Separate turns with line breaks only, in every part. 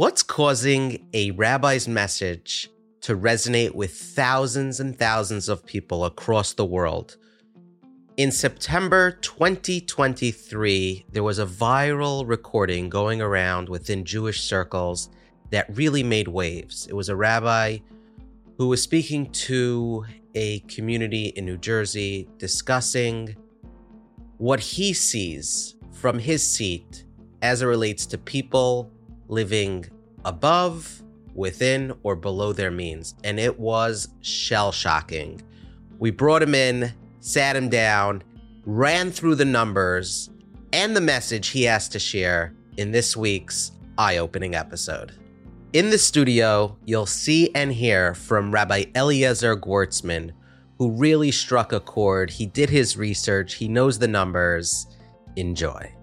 What's causing a rabbi's message to resonate with thousands and thousands of people across the world? In September 2023, there was a viral recording going around within Jewish circles that really made waves. It was a rabbi who was speaking to a community in New Jersey discussing what he sees from his seat as it relates to people living above, within, or below their means. And it was shell shocking. We brought him in, sat him down, ran through the numbers and the message he has to share in this week's eye opening episode. In the studio, you'll see and hear from Rabbi Eliezer Gewirtzman, who really struck a chord. He did his research, he knows the numbers. Enjoy.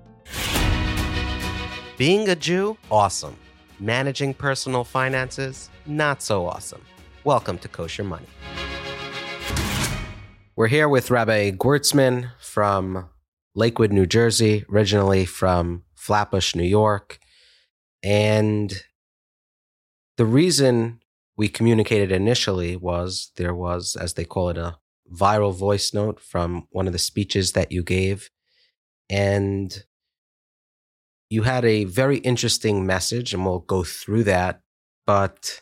Being a Jew, awesome. Managing personal finances, not so awesome. Welcome to Kosher Money. We're here with Rabbi Gewirtzman from Lakewood, New Jersey, originally from Flatbush, New York. And the reason we communicated initially was there was, as they call it, a viral voice note from one of the speeches that you gave. And you had a very interesting message, and we'll go through that. But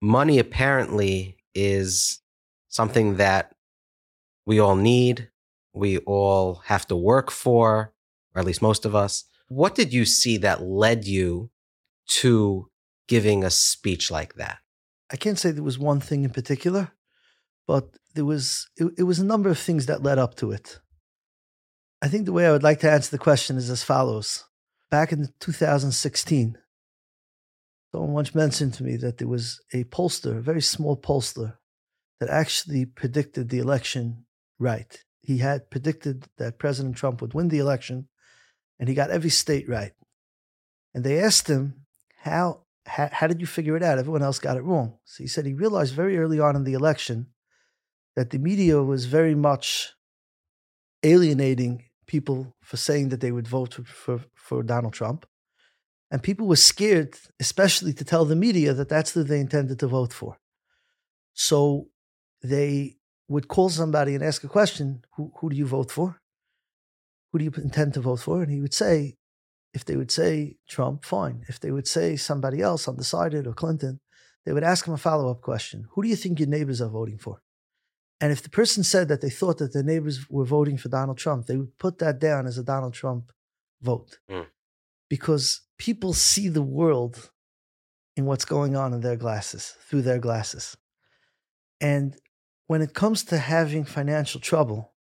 money apparently is something that we all need, we all have to work for, or at least most of us. What did you see that led you to giving a speech like that?
I can't say there was one thing in particular, but there was it, it was a number of things that led up to it. I think the way I would like to answer the question is as follows. Back in 2016, someone once mentioned to me that there was a pollster, a very small pollster, that actually predicted the election right. He had predicted that President Trump would win the election, and he got every state right. And they asked him, how, how, how did you figure it out? Everyone else got it wrong. So he said he realized very early on in the election that the media was very much alienating people for saying that they would vote for, for, for Donald Trump. And people were scared, especially to tell the media that that's who they intended to vote for. So they would call somebody and ask a question who, who do you vote for? Who do you intend to vote for? And he would say, if they would say Trump, fine. If they would say somebody else, undecided or Clinton, they would ask him a follow up question Who do you think your neighbors are voting for? And if the person said that they thought that their neighbors were voting for Donald Trump, they would put that down as a Donald Trump vote. Mm. Because people see the world in what's going on in their glasses, through their glasses. And when it comes to having financial trouble,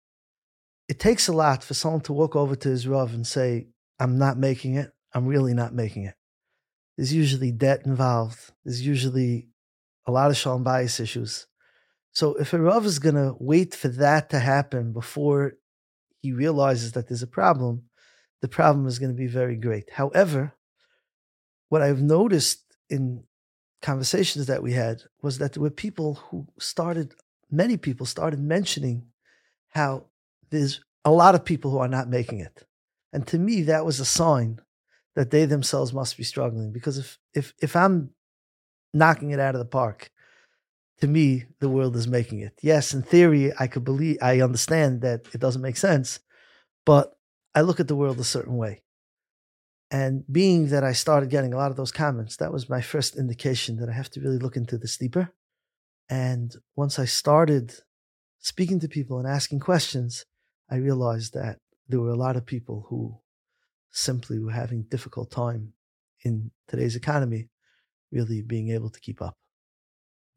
it takes a lot for someone to walk over to his Rav and say, I'm not making it. I'm really not making it. There's usually debt involved. There's usually a lot of shalom bayis issues. So if a Rav is going to wait for that to happen before he realizes that there's a problem, the problem is going to be very great. However, what I've noticed in conversations that we had was that there were people who started, many people started mentioning how there's a lot of people who are not making it. And to me, that was a sign that they themselves must be struggling. Because if if if I'm knocking it out of the park, to me, the world is making it. Yes, in theory, I could believe, I understand that it doesn't make sense, but I look at the world a certain way. And being that I started getting a lot of those comments, that was my first indication that I have to really look into this deeper. And once I started speaking to people and asking questions, I realized that there were a lot of people who simply were having difficult time in today's economy really being able to keep up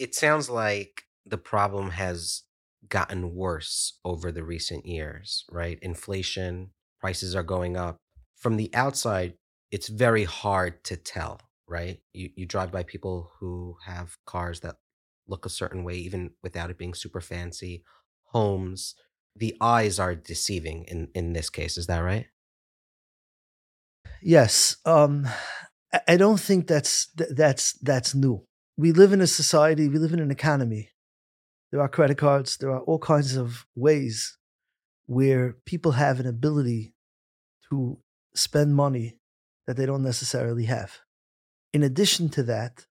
it sounds like the problem has gotten worse over the recent years, right? Inflation, prices are going up. From the outside, it's very hard to tell, right? You you drive by people who have cars that look a certain way even without it being super fancy, homes. The eyes are deceiving in in this case, is that right?
Yes. Um I don't think that's that's that's new we live in a society, we live in an economy. There are credit cards, there are all kinds of ways where people have an ability to spend money that they don't necessarily have. In addition to that,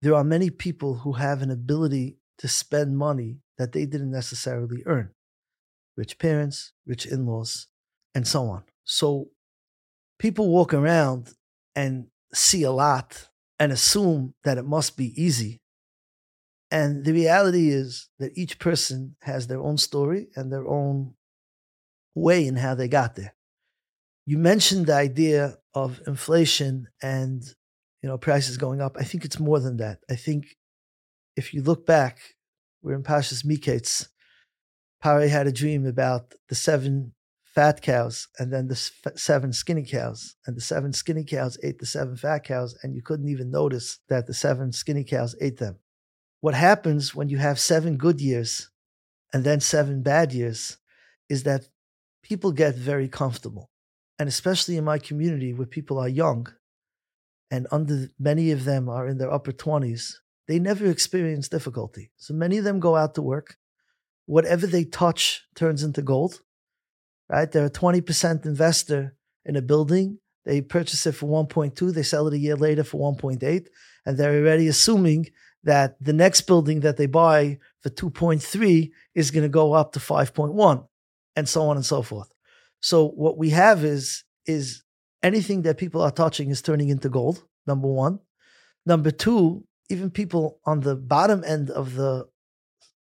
there are many people who have an ability to spend money that they didn't necessarily earn rich parents, rich in laws, and so on. So people walk around and see a lot and assume that it must be easy. And the reality is that each person has their own story and their own way in how they got there. You mentioned the idea of inflation and you know prices going up. I think it's more than that. I think if you look back, we're in Pashas Miketz. Paro had a dream about the seven fat cows and then the seven skinny cows. And the seven skinny cows ate the seven fat cows, and you couldn't even notice that the seven skinny cows ate them. What happens when you have seven good years and then seven bad years is that people get very comfortable. And especially in my community where people are young and under many of them are in their upper 20s, they never experience difficulty. So many of them go out to work. Whatever they touch turns into gold, right? They're a 20% investor in a building. They purchase it for 1.2, they sell it a year later for 1.8, and they're already assuming that the next building that they buy for 2.3 is going to go up to 5.1 and so on and so forth. So what we have is is anything that people are touching is turning into gold. Number one. Number two, even people on the bottom end of the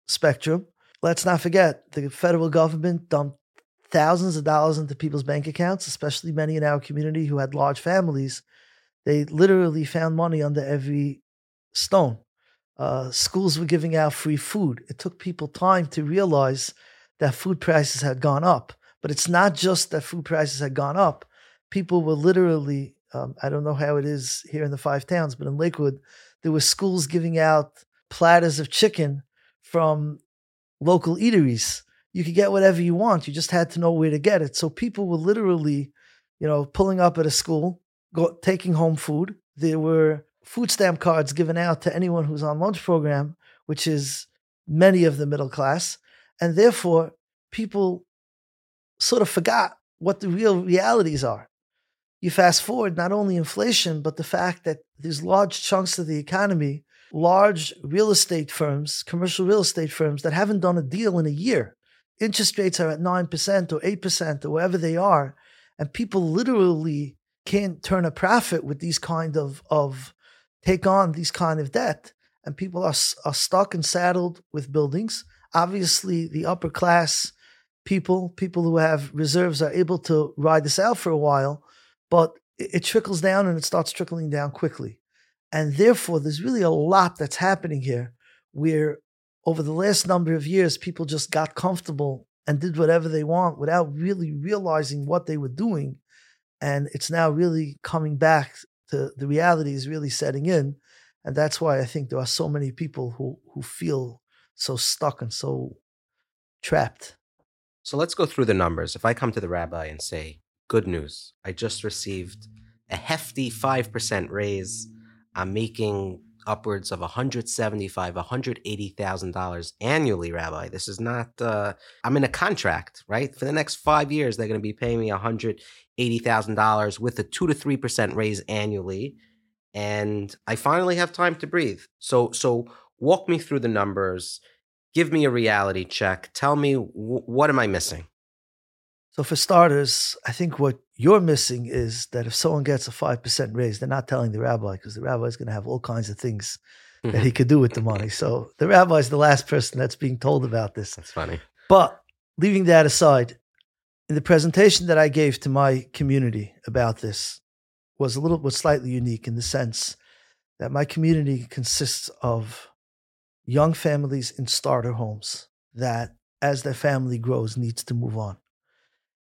spectrum. Let's not forget the federal government dumped thousands of dollars into people's bank accounts, especially many in our community who had large families. They literally found money under every stone. Uh, schools were giving out free food. It took people time to realize that food prices had gone up. But it's not just that food prices had gone up. People were literally, um, I don't know how it is here in the five towns, but in Lakewood, there were schools giving out platters of chicken from local eateries. You could get whatever you want. You just had to know where to get it. So people were literally, you know, pulling up at a school, go, taking home food. There were food stamp cards given out to anyone who's on lunch program, which is many of the middle class. And therefore, people sort of forgot what the real realities are. You fast forward not only inflation, but the fact that there's large chunks of the economy, large real estate firms, commercial real estate firms that haven't done a deal in a year. Interest rates are at 9% or 8% or wherever they are. And people literally can't turn a profit with these kind of, of take on these kind of debt. And people are, are stuck and saddled with buildings. Obviously, the upper class people, people who have reserves, are able to ride this out for a while, but it, trickles down and it starts trickling down quickly. And therefore, there's really a lot that's happening here where over the last number of years, people just got comfortable and did whatever they want without really realizing what they were doing. And it's now really coming back to the reality is really setting in. And that's why I think there are so many people who, who feel so stuck and so trapped.
So let's go through the numbers. If I come to the rabbi and say, Good news, I just received a hefty 5% raise. I'm making upwards of 175 $180,000 annually, Rabbi. This is not, uh, I'm in a contract, right? For the next five years, they're going to be paying me $180,000 with a 2 to 3% raise annually. And I finally have time to breathe. So, so walk me through the numbers give me a reality check. Tell me w- what am I missing?
So for starters, I think what you're missing is that if someone gets a 5% raise, they're not telling the rabbi because the rabbi is going to have all kinds of things that mm-hmm. he could do with the money. So the rabbi is the last person that's being told about this.
That's funny.
But leaving that aside, in the presentation that I gave to my community about this was a little bit slightly unique in the sense that my community consists of young families in starter homes that, as their family grows, needs to move on.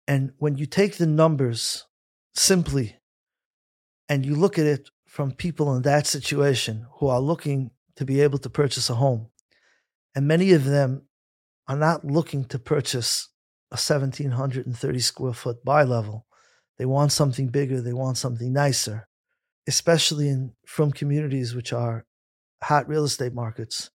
And when you take the numbers simply and you look at it frum people in that situation who are looking to be able to purchase a home, and many of them are not looking to purchase a 1730 square foot bi level. They want something bigger, they want something nicer, especially in from communities which are hot real estate markets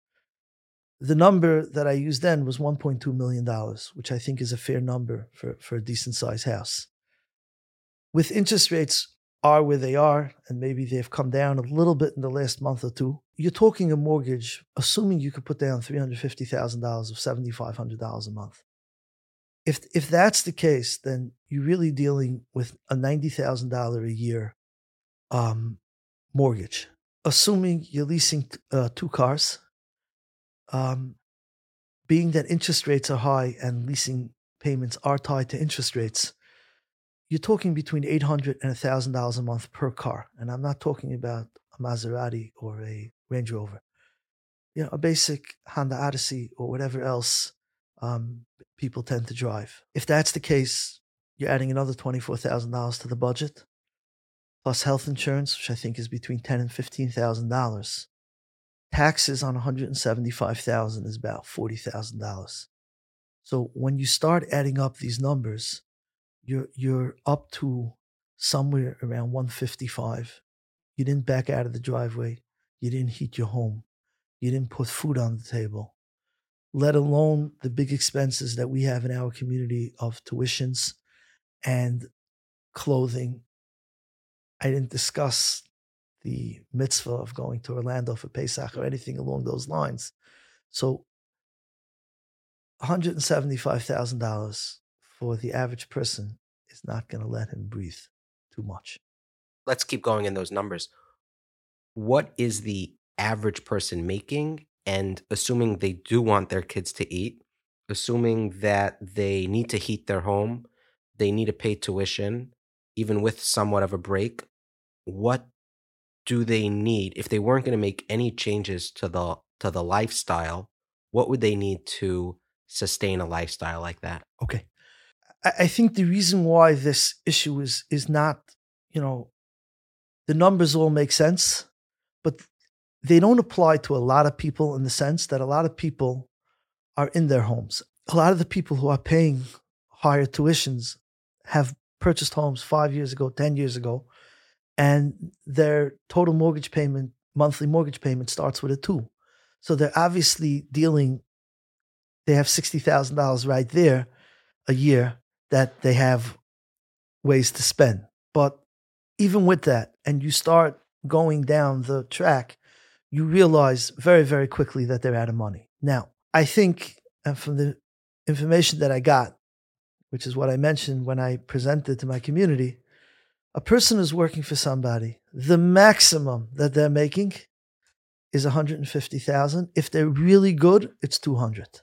the number that I used then was $1.2 million, which I think is a fair number for, for a decent sized house. With interest rates are where they are, and maybe they've come down a little bit in the last month or two, you're talking a mortgage, assuming you could put down $350,000 of $7,500 a month. If, if that's the case, then you're really dealing with a $90,000 a year um, mortgage. Assuming you're leasing uh, two cars, um, being that interest rates are high and leasing payments are tied to interest rates, you're talking between 800 and $1,000 a month per car. And I'm not talking about a Maserati or a Range Rover. You know, a basic Honda Odyssey or whatever else um, people tend to drive. If that's the case, you're adding another $24,000 to the budget, plus health insurance, which I think is between ten and $15,000. Taxes on 175,000 is about $40,000. So when you start adding up these numbers, you're you're up to somewhere around 155. You didn't back out of the driveway. You didn't heat your home. You didn't put food on the table. Let alone the big expenses that we have in our community of tuitions and clothing. I didn't discuss the mitzvah of going to Orlando for Pesach or anything along those lines. So $175,000 for the average person is not going to let him breathe too much.
Let's keep going in those numbers. What is the average person making? And assuming they do want their kids to eat, assuming that they need to heat their home, they need to pay tuition, even with somewhat of a break, what do they need if they weren't going to make any changes to the to the lifestyle what would they need to sustain a lifestyle like that
okay I think the reason why this issue is is not, you know, the numbers all make sense, but they don't apply to a lot of people in the sense that a lot of people are in their homes. A lot of the people who are paying higher tuitions have purchased homes five years ago, 10 years ago, and their total mortgage payment, monthly mortgage payment starts with a two. So they're obviously dealing, they have $60,000 right there a year that they have ways to spend. But even with that, and you start going down the track, you realize very, very quickly that they're out of money. Now, I think, and from the information that I got, which is what I mentioned when I presented to my community, a person is working for somebody. The maximum that they're making is 150,000. If they're really good, it's 200.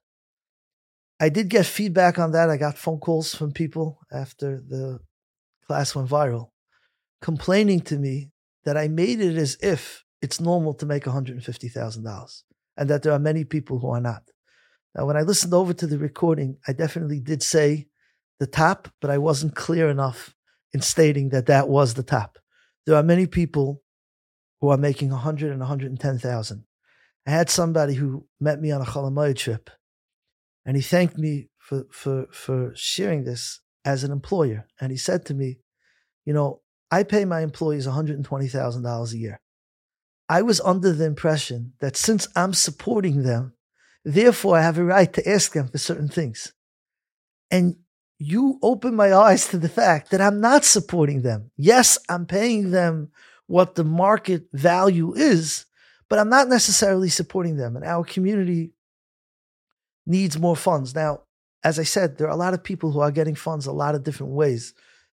I did get feedback on that. I got phone calls from people after the class went viral complaining to me that I made it as if it's normal to make $150,000 and that there are many people who are not. Now, when I listened over to the recording, I definitely did say the top, but I wasn't clear enough in stating that that was the top. There are many people who are making 100 and 110,000. I had somebody who met me on a Chol Hamoed trip and he thanked me for, for, for sharing this as an employer. And he said to me, You know, I pay my employees $120,000 a year. I was under the impression that since I'm supporting them, therefore I have a right to ask them for certain things. And you open my eyes to the fact that I'm not supporting them. Yes, I'm paying them what the market value is, but I'm not necessarily supporting them. And our community needs more funds. Now, as I said, there are a lot of people who are getting funds a lot of different ways.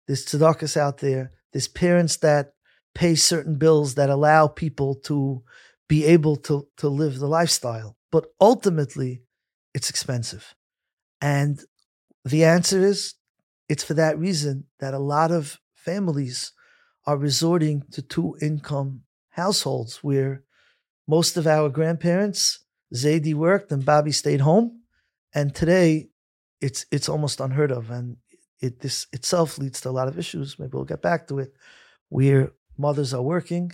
There's tzedakahs out there. There's parents that pay certain bills that allow people to be able to, to live the lifestyle. But ultimately, it's expensive. And the answer is it's for that reason that a lot of families are resorting to two income households where most of our grandparents, Zaidi worked and Bobby stayed home. And today, it's it's almost unheard of, and it this itself leads to a lot of issues. Maybe we'll get back to it, where mothers are working,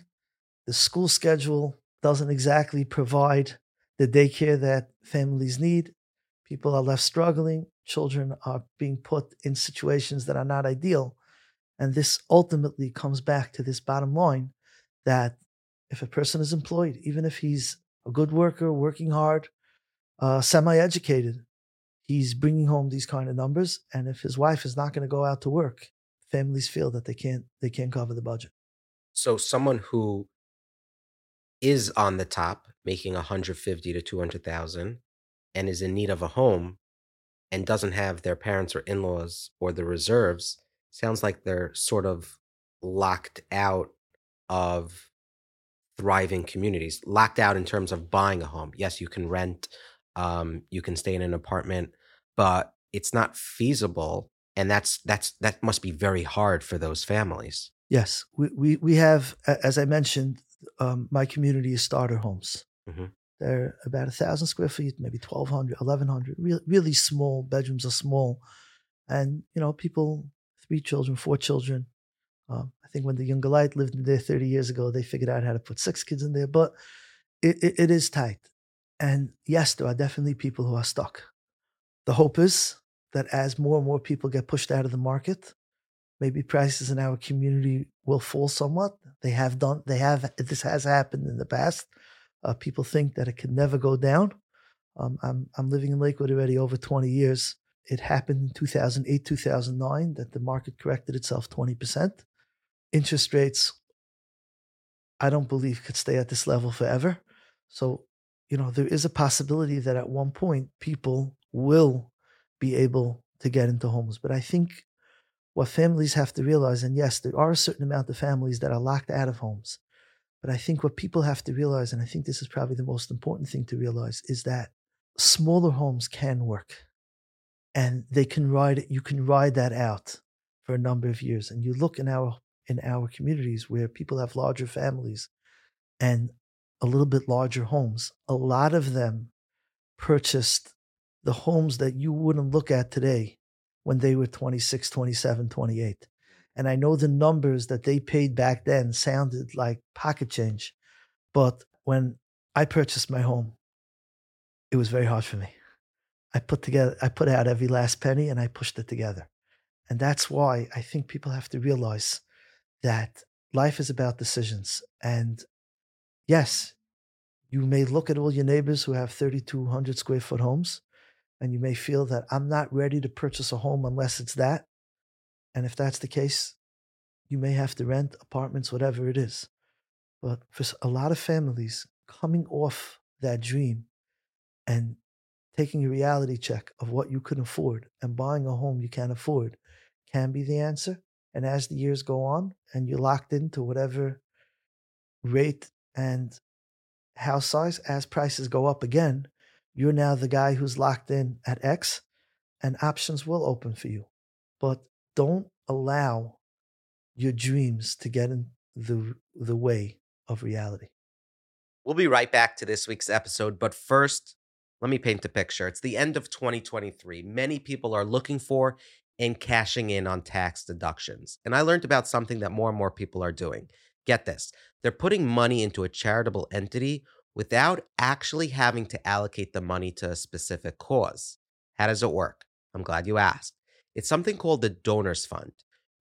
the school schedule doesn't exactly provide the daycare that families need. People are left struggling. Children are being put in situations that are not ideal. And this ultimately comes back to this bottom line that if a person is employed, even if he's a good worker, working hard, uh, semi-educated. He's bringing home these kind of numbers, and if his wife is not going to go out to work, families feel that they can't they can't cover the budget.
So someone who is on the top making 150 to 200,000 and is in need of a home and doesn't have their parents or in-laws or the reserves sounds like they're sort of locked out of thriving communities locked out in terms of buying a home yes you can rent um, you can stay in an apartment but it's not feasible and that's that's that must be very hard for those families
Yes, we, we, we have, as I mentioned, um, my community is starter homes.
Mhm.
They're about a thousand square feet, maybe 1,200, 1,100, really, really small. Bedrooms are small. And, you know, people, three children, four children. Um, I think when the younger light lived in there 30 years ago, they figured out how to put six kids in there, but it, it, it is tight. And yes, there are definitely people who are stuck. The hope is that as more and more people get pushed out of the market, maybe prices in our community will fall somewhat. They have done, they have, this has happened in the past. Uh, people think that it can never go down. Um, I'm, I'm living in Lakewood already over 20 years. It happened in 2008, 2009 that the market corrected itself 20%. Interest rates, I don't believe could stay at this level forever. So, you know, there is a possibility that at one point people will be able to get into homes. But I think what families have to realize, and yes, there are a certain amount of families that are locked out of homes. But I think what people have to realize, and I think this is probably the most important thing to realize, is that smaller homes can work. And they can ride it, you can ride that out for a number of years. And you look in our in our communities where people have larger families and a little bit larger homes, a lot of them purchased the homes that you wouldn't look at today when they were 26, 27, 28. And I know the numbers that they paid back then sounded like pocket change. But when I purchased my home, it was very hard for me. I put together, I put out every last penny and I pushed it together. And that's why I think people have to realize that life is about decisions. And yes, you may look at all your neighbors who have 3,200 square foot homes and you may feel that I'm not ready to purchase a home unless it's that. And if that's the case, you may have to rent apartments, whatever it is. But for a lot of families, coming off that dream and taking a reality check of what you can afford and buying a home you can't afford can be the answer. And as the years go on and you're locked into whatever rate and house size, as prices go up again, you're now the guy who's locked in at X and options will open for you. But don't allow your dreams to get in the, the way of reality.
We'll be right back to this week's episode, but first, let me paint a picture. It's the end of 2023. Many people are looking for and cashing in on tax deductions. And I learned about something that more and more people are doing. Get this they're putting money into a charitable entity without actually having to allocate the money to a specific cause. How does it work? I'm glad you asked. It's something called the Donors Fund.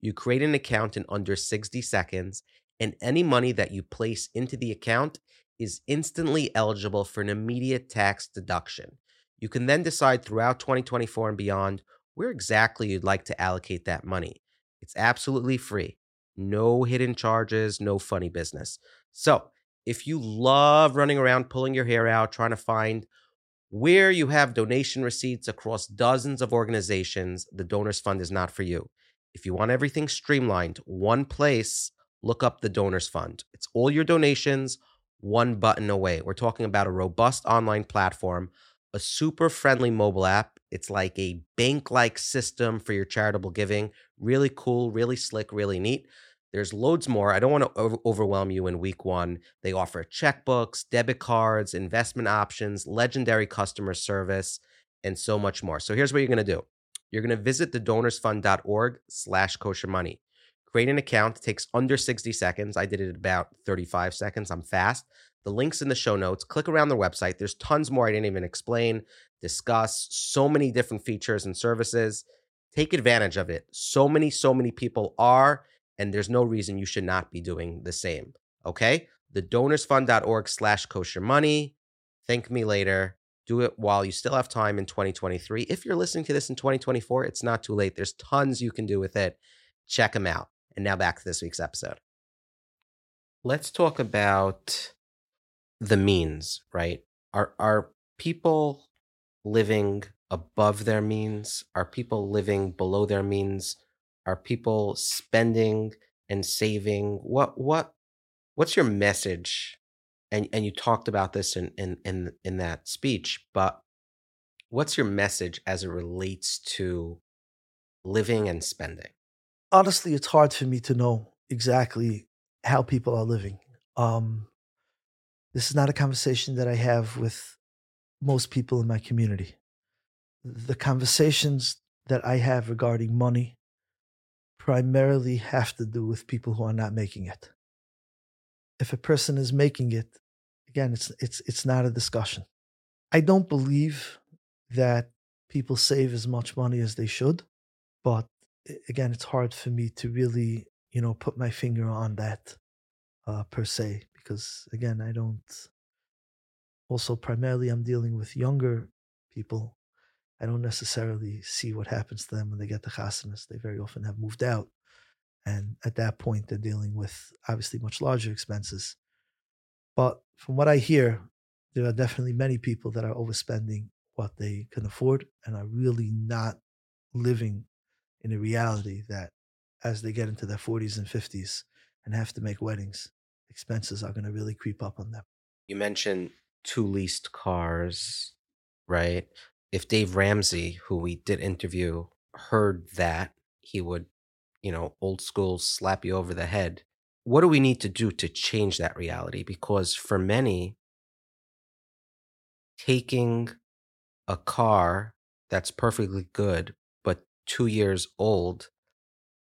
You create an account in under 60 seconds, and any money that you place into the account is instantly eligible for an immediate tax deduction. You can then decide throughout 2024 and beyond where exactly you'd like to allocate that money. It's absolutely free. No hidden charges, no funny business. So, if you love running around pulling your hair out trying to find where you have donation receipts across dozens of organizations, the Donors Fund is not for you. If you want everything streamlined, one place, look up the Donors Fund. It's all your donations, one button away. We're talking about a robust online platform, a super friendly mobile app. It's like a bank like system for your charitable giving. Really cool, really slick, really neat. There's loads more. I don't want to over- overwhelm you in week one. They offer checkbooks, debit cards, investment options, legendary customer service, and so much more. So here's what you're going to do. You're going to visit thedonorsfund.org slash kosher money. Create an account. Takes under 60 seconds. I did it about 35 seconds. I'm fast. The link's in the show notes. Click around their website. There's tons more I didn't even explain, discuss, so many different features and services. Take advantage of it. So many, so many people are and there's no reason you should not be doing the same. Okay? The donorsfund.org slash kosher money. Thank me later. Do it while you still have time in 2023. If you're listening to this in 2024, it's not too late. There's tons you can do with it. Check them out. And now back to this week's episode. Let's talk about the means, right? Are are people living above their means? Are people living below their means? Are people spending and saving? What what what's your message? And and you talked about this in in in, in that speech, but what's your message as it relates to living and spending?
Honestly, it's hard for me to know exactly how people are living. Um, this is not a conversation that I have with most people in my community. The conversations that I have regarding money primarily have to do with people who are not making it. If a person is making it, again, it's it's it's not a discussion. I don't believe that people save as much money as they should, but again, it's hard for me to really, you know, put my finger on that uh, per se because again, I don't. Also, primarily, I'm dealing with younger people. I don't necessarily see what happens to them when they get to chasanas. They very often have moved out. And at that point, they're dealing with obviously much larger expenses. But from what I hear, there are definitely many people that are overspending what they can afford and are really not living in a reality that as they get into their 40s and 50s and have to make weddings, expenses are going to really creep up on them.
You mentioned two leased cars, right? If Dave Ramsey, who we did interview, heard that, he would, you know, old school slap you over the head. What do we need to do to change that reality? Because for many, taking a car that's perfectly good, but two years old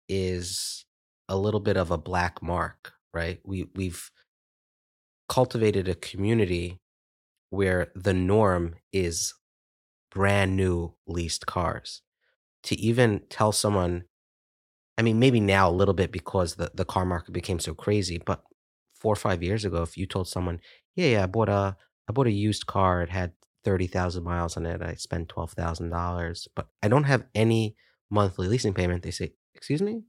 is a little bit of a black mark, right? We we've cultivated a community where the norm is brand new leased cars. To even tell someone, I mean, maybe now a little bit because the, the car market became so crazy, but four or five years ago, if you told someone, yeah, yeah, I bought a I bought a used car, it had thirty thousand miles on it, I spent twelve thousand dollars, but I don't have any monthly leasing payment, they say, Excuse me?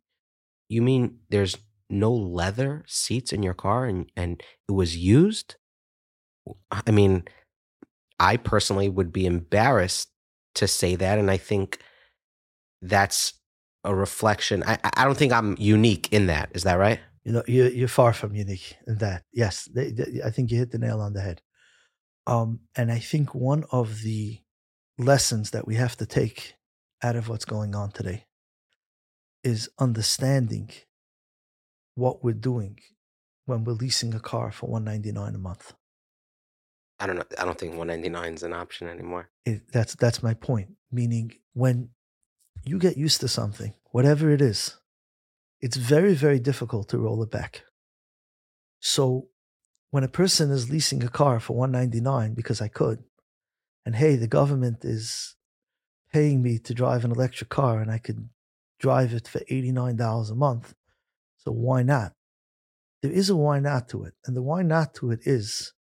You mean there's no leather seats in your car and, and it was used? I mean, I personally would be embarrassed to say that. And I think that's a reflection. I, I don't think I'm unique in that. Is that right?
You know, you're, you're far from unique in that. Yes, they, they, I think you hit the nail on the head. Um, and I think one of the lessons that we have to take out of what's going on today is understanding what we're doing when we're leasing a car for 199 a month.
I don't know. I don't think 199 is an option anymore.
It, that's that's my point. Meaning, when you get used to something, whatever it is, it's very very difficult to roll it back. So, when a person is leasing a car for 199 because I could, and hey, the government is paying me to drive an electric car, and I could drive it for $89 a month. So why not? There is a why not to it, and the why not to it is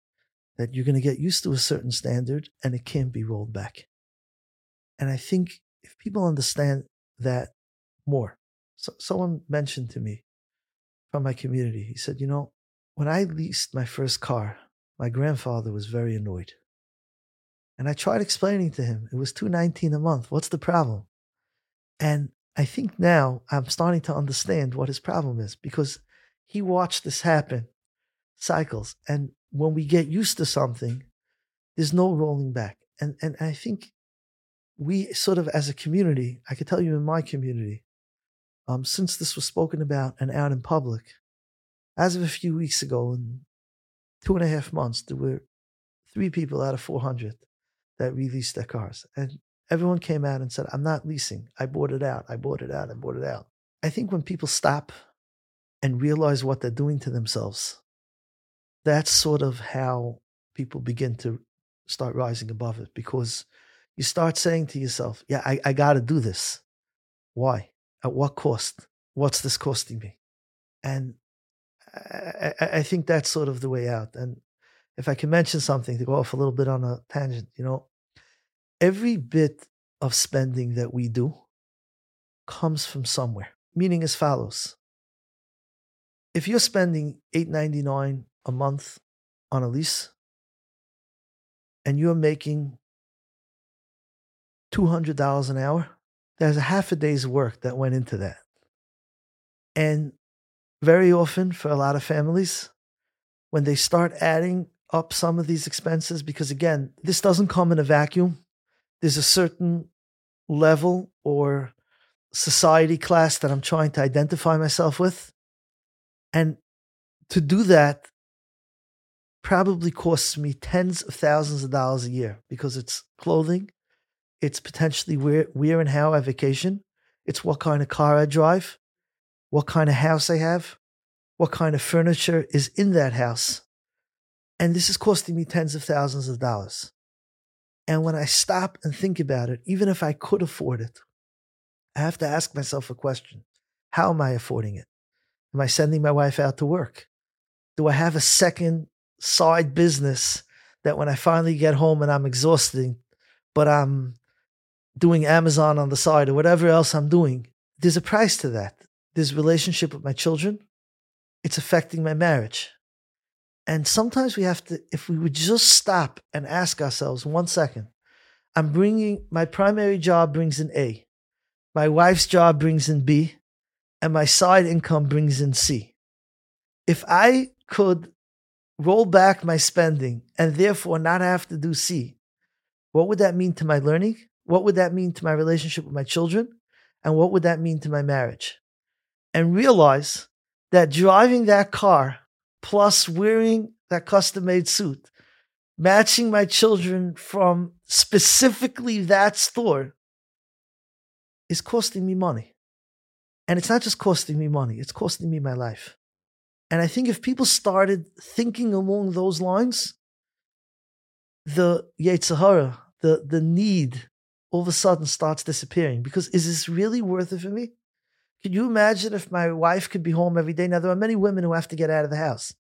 that you're going to get used to a certain standard and it can't be rolled back. And I think if people understand that more, so someone mentioned to me from my community, he said, you know, when I leased my first car, my grandfather was very annoyed. And I tried explaining to him it was 219 a month. What's the problem? And I think now I'm starting to understand what his problem is because he watched this happen cycles. And when we get used to something, there's no rolling back. And and I think we sort of as a community, I could tell you in my community, um, since this was spoken about and out in public, as of a few weeks ago, in two and a half months, there were three people out of 400 that released their cars. And everyone came out and said, I'm not leasing. I bought it out. I bought it out. I bought it out. I think when people stop and realize what they're doing to themselves, that's sort of how people begin to start rising above it because you start saying to yourself, Yeah, I, I got to do this. Why? At what cost? What's this costing me? And I, I, I think that's sort of the way out. And if I can mention something to go off a little bit on a tangent, you know, every bit of spending that we do comes from somewhere, meaning as follows if you're spending eight ninety nine a month on a lease, and you're making two hundred dollars an hour, there's a half a day's work that went into that. And very often for a lot of families, when they start adding up some of these expenses, because again, this doesn't come in a vacuum. There's a certain level or society class that I'm trying to identify myself with. And to do that probably costs me tens of thousands of dollars a year because it's clothing, it's potentially where, where and how I vacation, it's what kind of car I drive, what kind of house I have, what kind of furniture is in that house. And this is costing me tens of thousands of dollars. And when I stop and think about it, even if I could afford it, I have to ask myself a question How am I affording it? Am I sending my wife out to work? Do I have a second side business that when I finally get home and I'm exhausted, but I'm doing Amazon on the side or whatever else I'm doing, there's a price to that. There's relationship with my children. It's affecting my marriage. And sometimes we have to, if we would just stop and ask ourselves one second, I'm bringing, my primary job brings in A, my wife's job brings in B, and my side income brings in C. If I could roll back my spending and therefore not have to do C, what would that mean to my learning? What would that mean to my relationship with my children? And what would that mean to my marriage? And realize that driving that car plus wearing that custom made suit, matching my children from specifically that store is costing me money. And it's not just costing me money, it's costing me my life. And I think if people started thinking along those lines, the Yetzer Hara, the, the need all of a sudden starts disappearing because is this really worth it for me? Could you imagine if my wife could be home every day? Now, there are many women who have to get out of the house.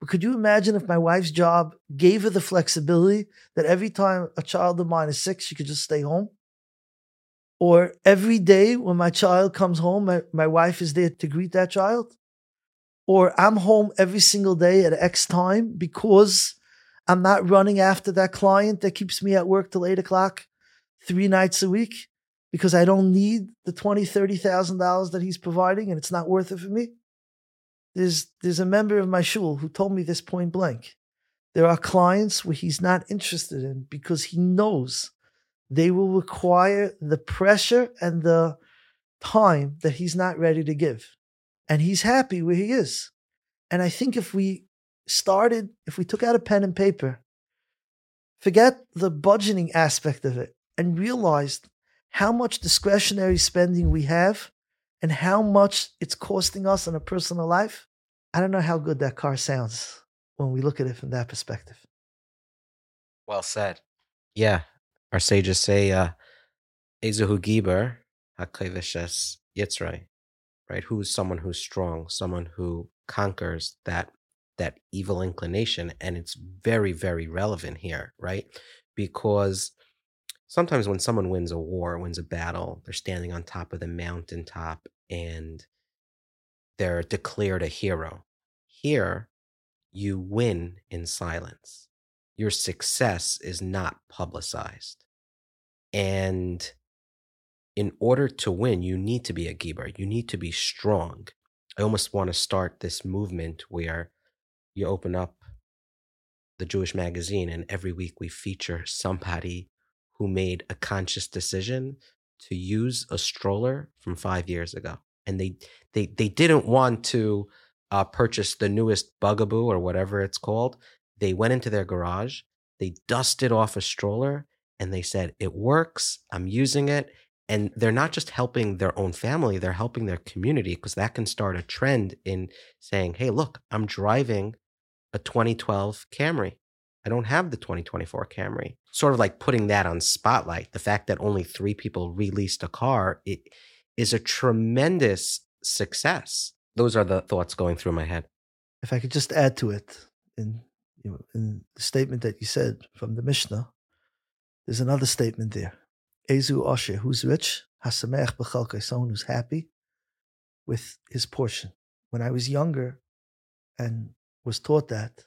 But could you imagine if my wife's job gave her the flexibility that every time a child of mine is sick, she could just stay home? Or every day when my child comes home, my, my wife is there to greet that child? Or I'm home every single day at X time because I'm not running after that client that keeps me at work till eight o'clock three nights a week because I don't need the twenty, thirty thousand dollars that he's providing, and it's not worth it for me. There's there's a member of my shul who told me this point blank. There are clients where he's not interested in because he knows they will require the pressure and the time that he's not ready to give. And he's happy where he is. And I think if we started, if we took out a pen and paper, forget the budgeting aspect of it, and realized how much discretionary spending we have and how much it's costing us in a personal life, I don't know how good that car sounds when we look at it from that perspective.
Well said. Yeah. Our sages say, uh, Ezuhu Giber, Yitzray, right? Who's someone who's strong, someone who conquers that that evil inclination. And it's very, very relevant here, right? Because sometimes when someone wins a war, wins a battle, they're standing on top of the mountaintop and they're declared a hero. Here, you win in silence. Your success is not publicized. And in order to win, you need to be a Giber. You need to be strong. I almost want to start this movement where you open up the Jewish magazine and every week we feature somebody who made a conscious decision to use a stroller from five years ago. And they they they didn't want to uh, purchase the newest bugaboo or whatever it's called. They went into their garage, they dusted off a stroller, and they said, It works, I'm using it. And they're not just helping their own family, they're helping their community because that can start a trend in saying, Hey, look, I'm driving a 2012 Camry. I don't have the 2024 Camry. Sort of like putting that on spotlight. The fact that only three people released a car it is a tremendous success. Those are the thoughts going through my head.
If I could just add to it, in you know, in the statement that you said from the Mishnah, there's another statement there. Ezu Osher, who's rich, Hasamech B'chalkai, someone who's happy with his portion. When I was younger, and was taught that,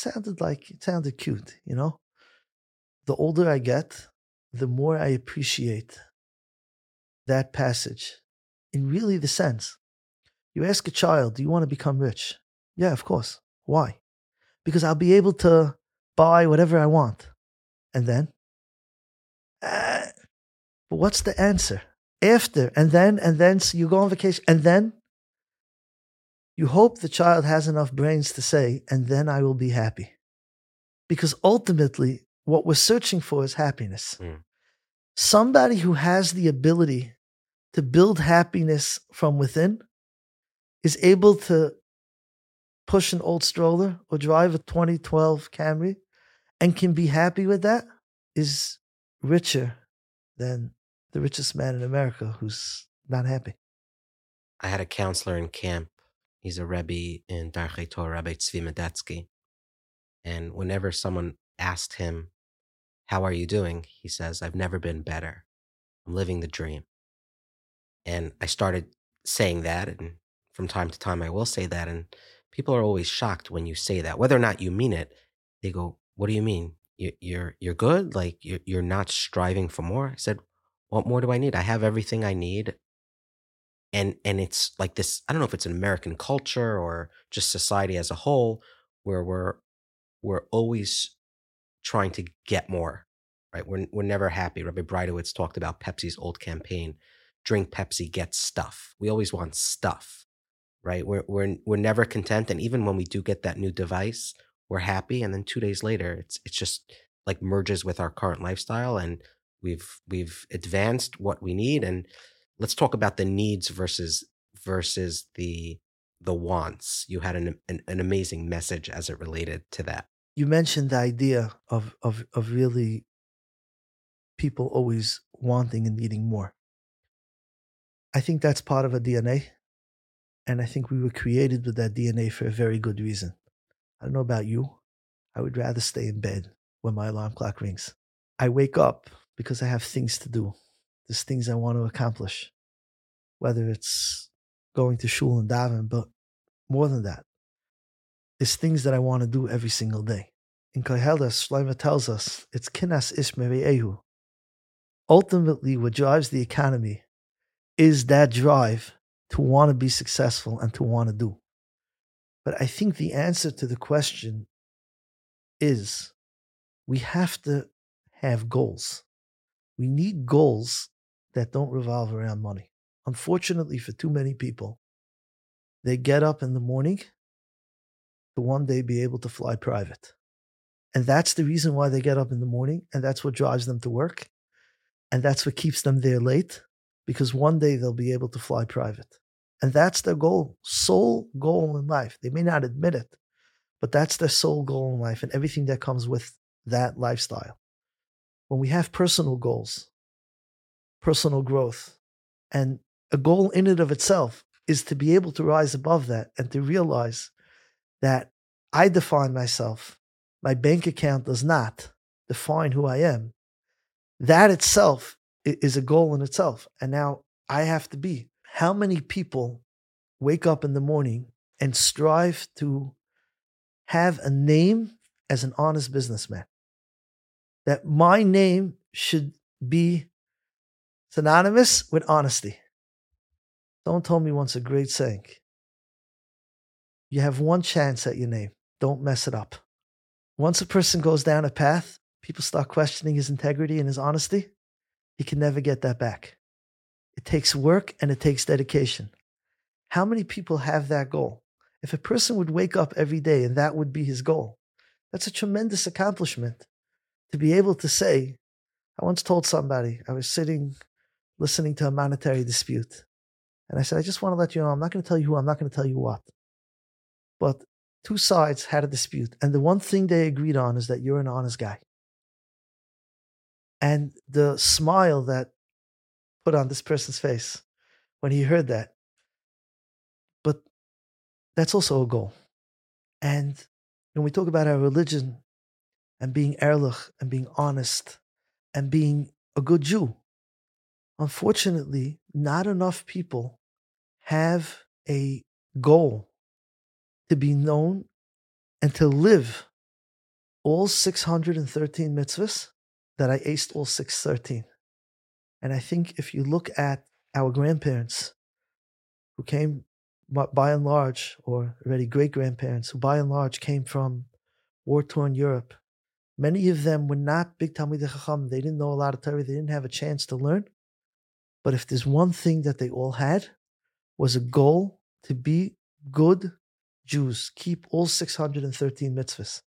sounded like it sounded cute, you know? The older I get, the more I appreciate that passage in really the sense. You ask a child, Do you want to become rich? Yeah, of course. Why? Because I'll be able to buy whatever I want. And then? Uh, but what's the answer? After, and then, and then, so you go on vacation, and then? You hope the child has enough brains to say, and then I will be happy. Because ultimately, what we're searching for is happiness. Mm. Somebody who has the ability to build happiness from within is able to push an old stroller or drive a 2012 Camry and can be happy with that is richer than the richest man in America who's not happy.
I had a counselor in camp. He's a Rebbe in Darchei Torah, Rabbi Tzvi Medetsky. And whenever someone asked him, How are you doing? He says, I've never been better. I'm living the dream. And I started saying that. And from time to time, I will say that. And people are always shocked when you say that. Whether or not you mean it, they go, What do you mean? You're, you're good? Like you're, you're not striving for more? I said, What more do I need? I have everything I need. And, and it's like this i don't know if it's an american culture or just society as a whole where we're we're always trying to get more right we're, we're never happy rabbi breitowitz talked about pepsi's old campaign drink Pepsi, get stuff. We always want stuff, right? We're we're we're never content, and even when we do get that new device, we're happy, and then two days later, it's it's just like merges with our current lifestyle, and we've we've advanced what we need. And let's talk about the needs versus versus the the wants. You had an, an, an amazing message as it related to that.
You mentioned the idea of of of really people always wanting and needing more. I think that's part of a DNA. And I think we were created with that DNA for a very good reason. I don't know about you. I would rather stay in bed when my alarm clock rings. I wake up because I have things to do. There's things I want to accomplish, whether it's going to shul and daven, but more than that, there's things that I want to do every single day. In Koheles, Shlomo tells us it's kinas ishmeri ehu. Ultimately, what drives the economy is that drive to want to be successful and to want to do. But I think the answer to the question is we have to have goals. We need goals that don't revolve around money. Unfortunately, for too many people, they get up in the morning to one day be able to fly private. And that's the reason why they get up in the morning, and that's what drives them to work, and that's what keeps them there late, because one day they'll be able to fly private. And that's their goal, sole goal in life. They may not admit it, but that's their sole goal in life and everything that comes with that lifestyle. When we have personal goals, personal growth, and a goal in and of itself is to be able to rise above that and to realize that I define myself. My bank account does not define who I am. That itself is a goal in itself. And now I have to be. How many people wake up in the morning and strive to have a name as an honest businessman? That my name should be synonymous with honesty. Someone told me once a great saying you have one chance at your name, don't mess it up. Once a person goes down a path, people start questioning his integrity and his honesty he can never get that back. It takes work and it takes dedication. How many people have that goal? If a person would wake up every day and that would be his goal, that's a tremendous accomplishment to be able to say. I once told somebody, I was sitting listening to a monetary dispute. And I said, I just want to let you know, I'm not going to tell you who, I'm not going to tell you what. But two sides had a dispute. And the one thing they agreed on is that you're an honest guy and the smile that put on this person's face when he heard that. But that's also a goal. And when we talk about our religion and being ehrlich and being honest and being a good Jew, unfortunately, not enough people have a goal to be known and to live all 613 mitzvahs that I aced all 613. And I think if you look at our grandparents who came by and large, or already great grandparents who by and large came from war torn Europe, many of them were not big Talmidei Chacham. They didn't know a lot of Torah. They didn't have a chance to learn. But if there's one thing that they all had, was a goal to be good Jews, keep all 613 mitzvahs.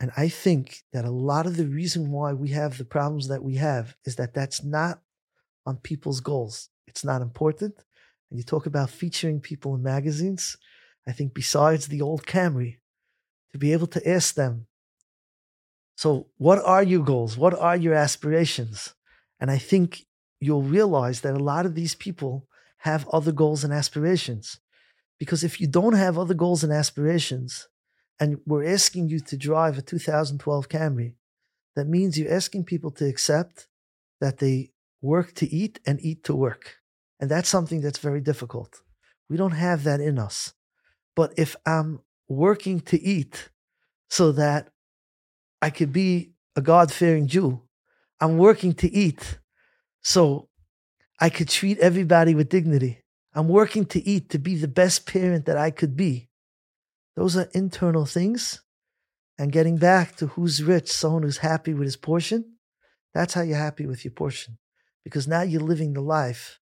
And I think that a lot of the reason why we have the problems that we have is that that's not on people's goals. It's not important. And you talk about featuring people in magazines. I think besides the old Camry, to be able to ask them, so what are your goals? What are your aspirations? And I think you'll realize that a lot of these people have other goals and aspirations. Because if you don't have other goals and aspirations, and we're asking you to drive a 2012 Camry, that means you're asking people to accept that they work to eat and eat to work. And that's something that's very difficult. We don't have that in us. But if I'm working to eat so that I could be a God fearing Jew, I'm working to eat so I could treat everybody with dignity. I'm working to eat to be the best parent that I could be. Those are internal things. And getting back to who's rich, someone who's happy with his portion, that's how you're happy with your portion. Because now you're living the life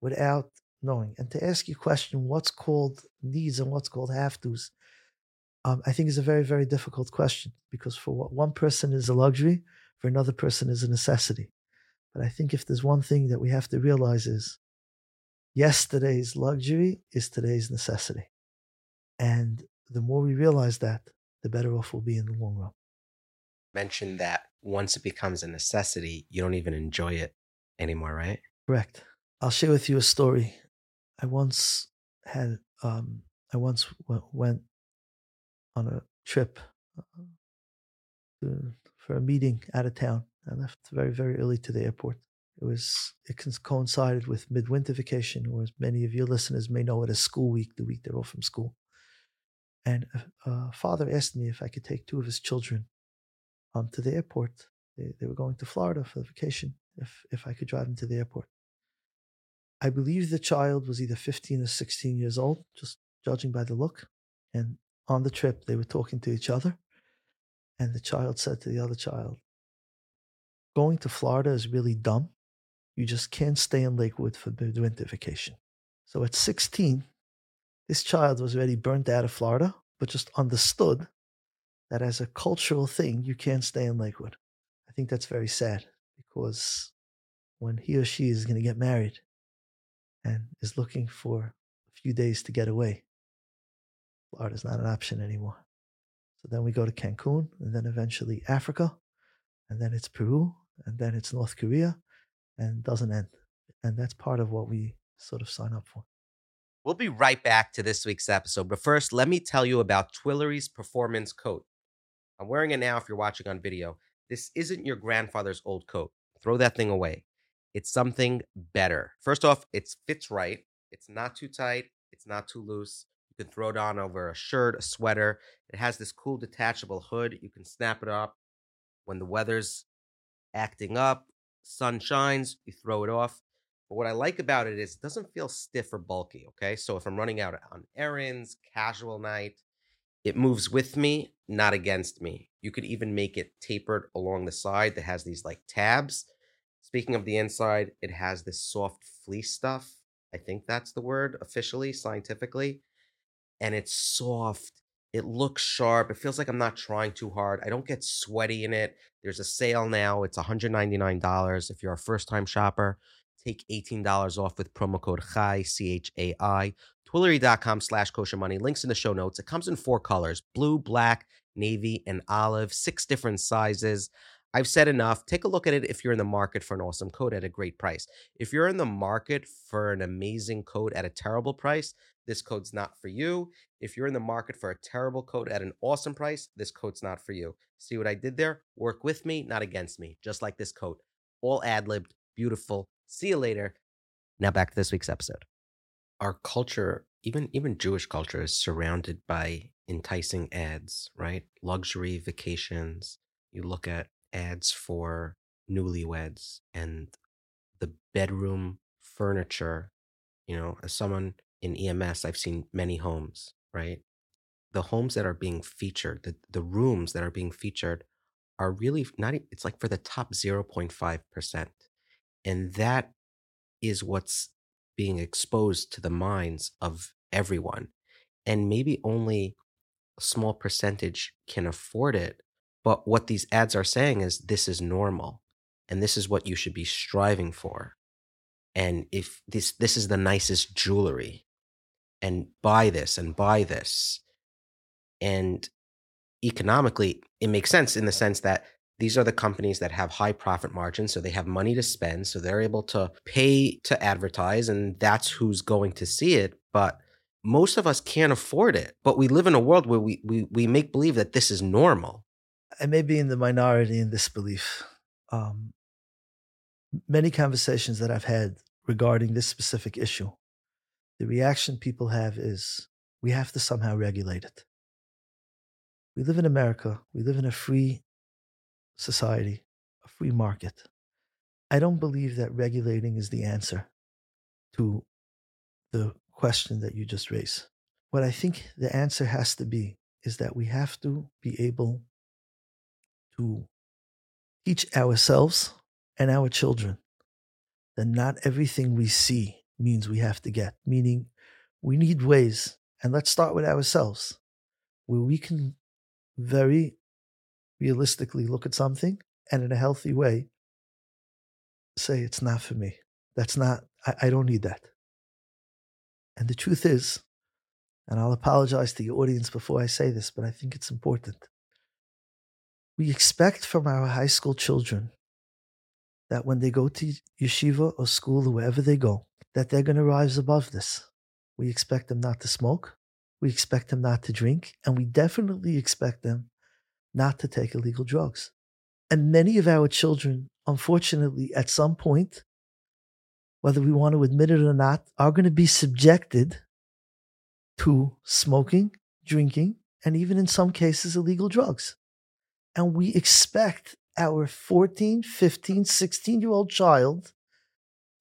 without knowing. And to ask you a question, what's called needs and what's called have tos, um, I think is a very, very difficult question because for what one person is a luxury, for another person is a necessity. But I think if there's one thing that we have to realize is yesterday's luxury is today's necessity. And the more we realize that, the better off we'll be in the long run.
Mentioned that once it becomes a necessity, you don't even enjoy it anymore, right?
Correct. I'll share with you a story. I once had, um, I once w- went on a trip uh, to, for a meeting out of town. I left very, very early to the airport. It was it coincided with midwinter vacation, or as many of your listeners may know it as school week, the week they're off from school. And a, a father asked me if I could take two of his children um, to the airport. They, they were going to Florida for vacation. If if I could drive them to the airport, I believe the child was either 15 or 16 years old, just judging by the look. And on the trip, they were talking to each other. And the child said to the other child, Going to Florida is really dumb. You just can't stay in Lakewood for the winter vacation. So at 16, this child was already burnt out of Florida, but just understood that as a cultural thing, you can't stay in Lakewood. I think that's very sad because when he or she is going to get married and is looking for a few days to get away, Florida's not an option anymore. So then we go to Cancun and then eventually Africa and then it's Peru and then it's North Korea and doesn't end. And that's part of what we sort of sign up for.
We'll be right back to this week's episode, but first, let me tell you about Twillory's performance coat. I'm wearing it now if you're watching on video. This isn't your grandfather's old coat. Throw that thing away. It's something better. First off, it fits right. It's not too tight. It's not too loose. You can throw it on over a shirt, a sweater. It has this cool detachable hood. You can snap it up when the weather's acting up, sun shines, you throw it off. But what I like about it is it doesn't feel stiff or bulky. Okay. So if I'm running out on errands, casual night, it moves with me, not against me. You could even make it tapered along the side that has these like tabs. Speaking of the inside, it has this soft fleece stuff. I think that's the word officially, scientifically. And it's soft it looks sharp. It feels like I'm not trying too hard. I don't get sweaty in it. There's a sale now. It's $199 if you're a first time shopper. Take $18 off with promo code CHAI, C H A I. Twillory.com slash kosher money. Links in the show notes. It comes in four colors blue, black, navy, and olive, six different sizes. I've said enough. Take a look at it if you're in the market for an awesome coat at a great price. If you're in the market for an amazing coat at a terrible price, this code's not for you. If you're in the market for a terrible coat at an awesome price, this coat's not for you. See what I did there? Work with me, not against me, just like this coat. All ad libbed, beautiful. See you later. Now back to this week's episode. Our culture even even Jewish culture is surrounded by enticing ads, right? Luxury vacations. You look at ads for newlyweds and the bedroom furniture. You know, as someone in EMS, I've seen many homes, right? The homes that are being featured, the, the rooms that are being featured are really not, it's like for the top 0.5%. And that is what's being exposed to the minds of everyone. And maybe only a small percentage can afford it. But what these ads are saying is this is normal and this is what you should be striving for. And if this this is the nicest jewelry and buy this and buy this. And economically, it makes sense in the sense that these are the companies that have high profit margins, so they have money to spend, so they're able to pay to advertise, and that's who's going to see it. But most of us can't afford it. But we live in a world where we we, we make believe that this is normal.
I may be in the minority in this belief. Um, many conversations that I've had regarding this specific issue, the reaction people have is we have to somehow regulate it. We live in America, we live in a free society, a free market. I don't believe that regulating is the answer to the question that you just raised. What I think the answer has to be is that we have to be able to teach ourselves and our children that not everything we see means we have to get, meaning we need ways, and let's start with ourselves, where we can very realistically look at something and in a healthy way say, it's not for me. That's not, I, I don't need that. And the truth is, and I'll apologize to the audience before I say this, but I think it's important. We expect from our high school children that when they go to yeshiva or school or wherever they go, that they're going to rise above this. We expect them not to smoke. We expect them not to drink. And we definitely expect them not to take illegal drugs. And many of our children, unfortunately, at some point, whether we want to admit it or not, are going to be subjected to smoking, drinking, and even in some cases, illegal drugs. And we expect our 14, 15, 16 year old child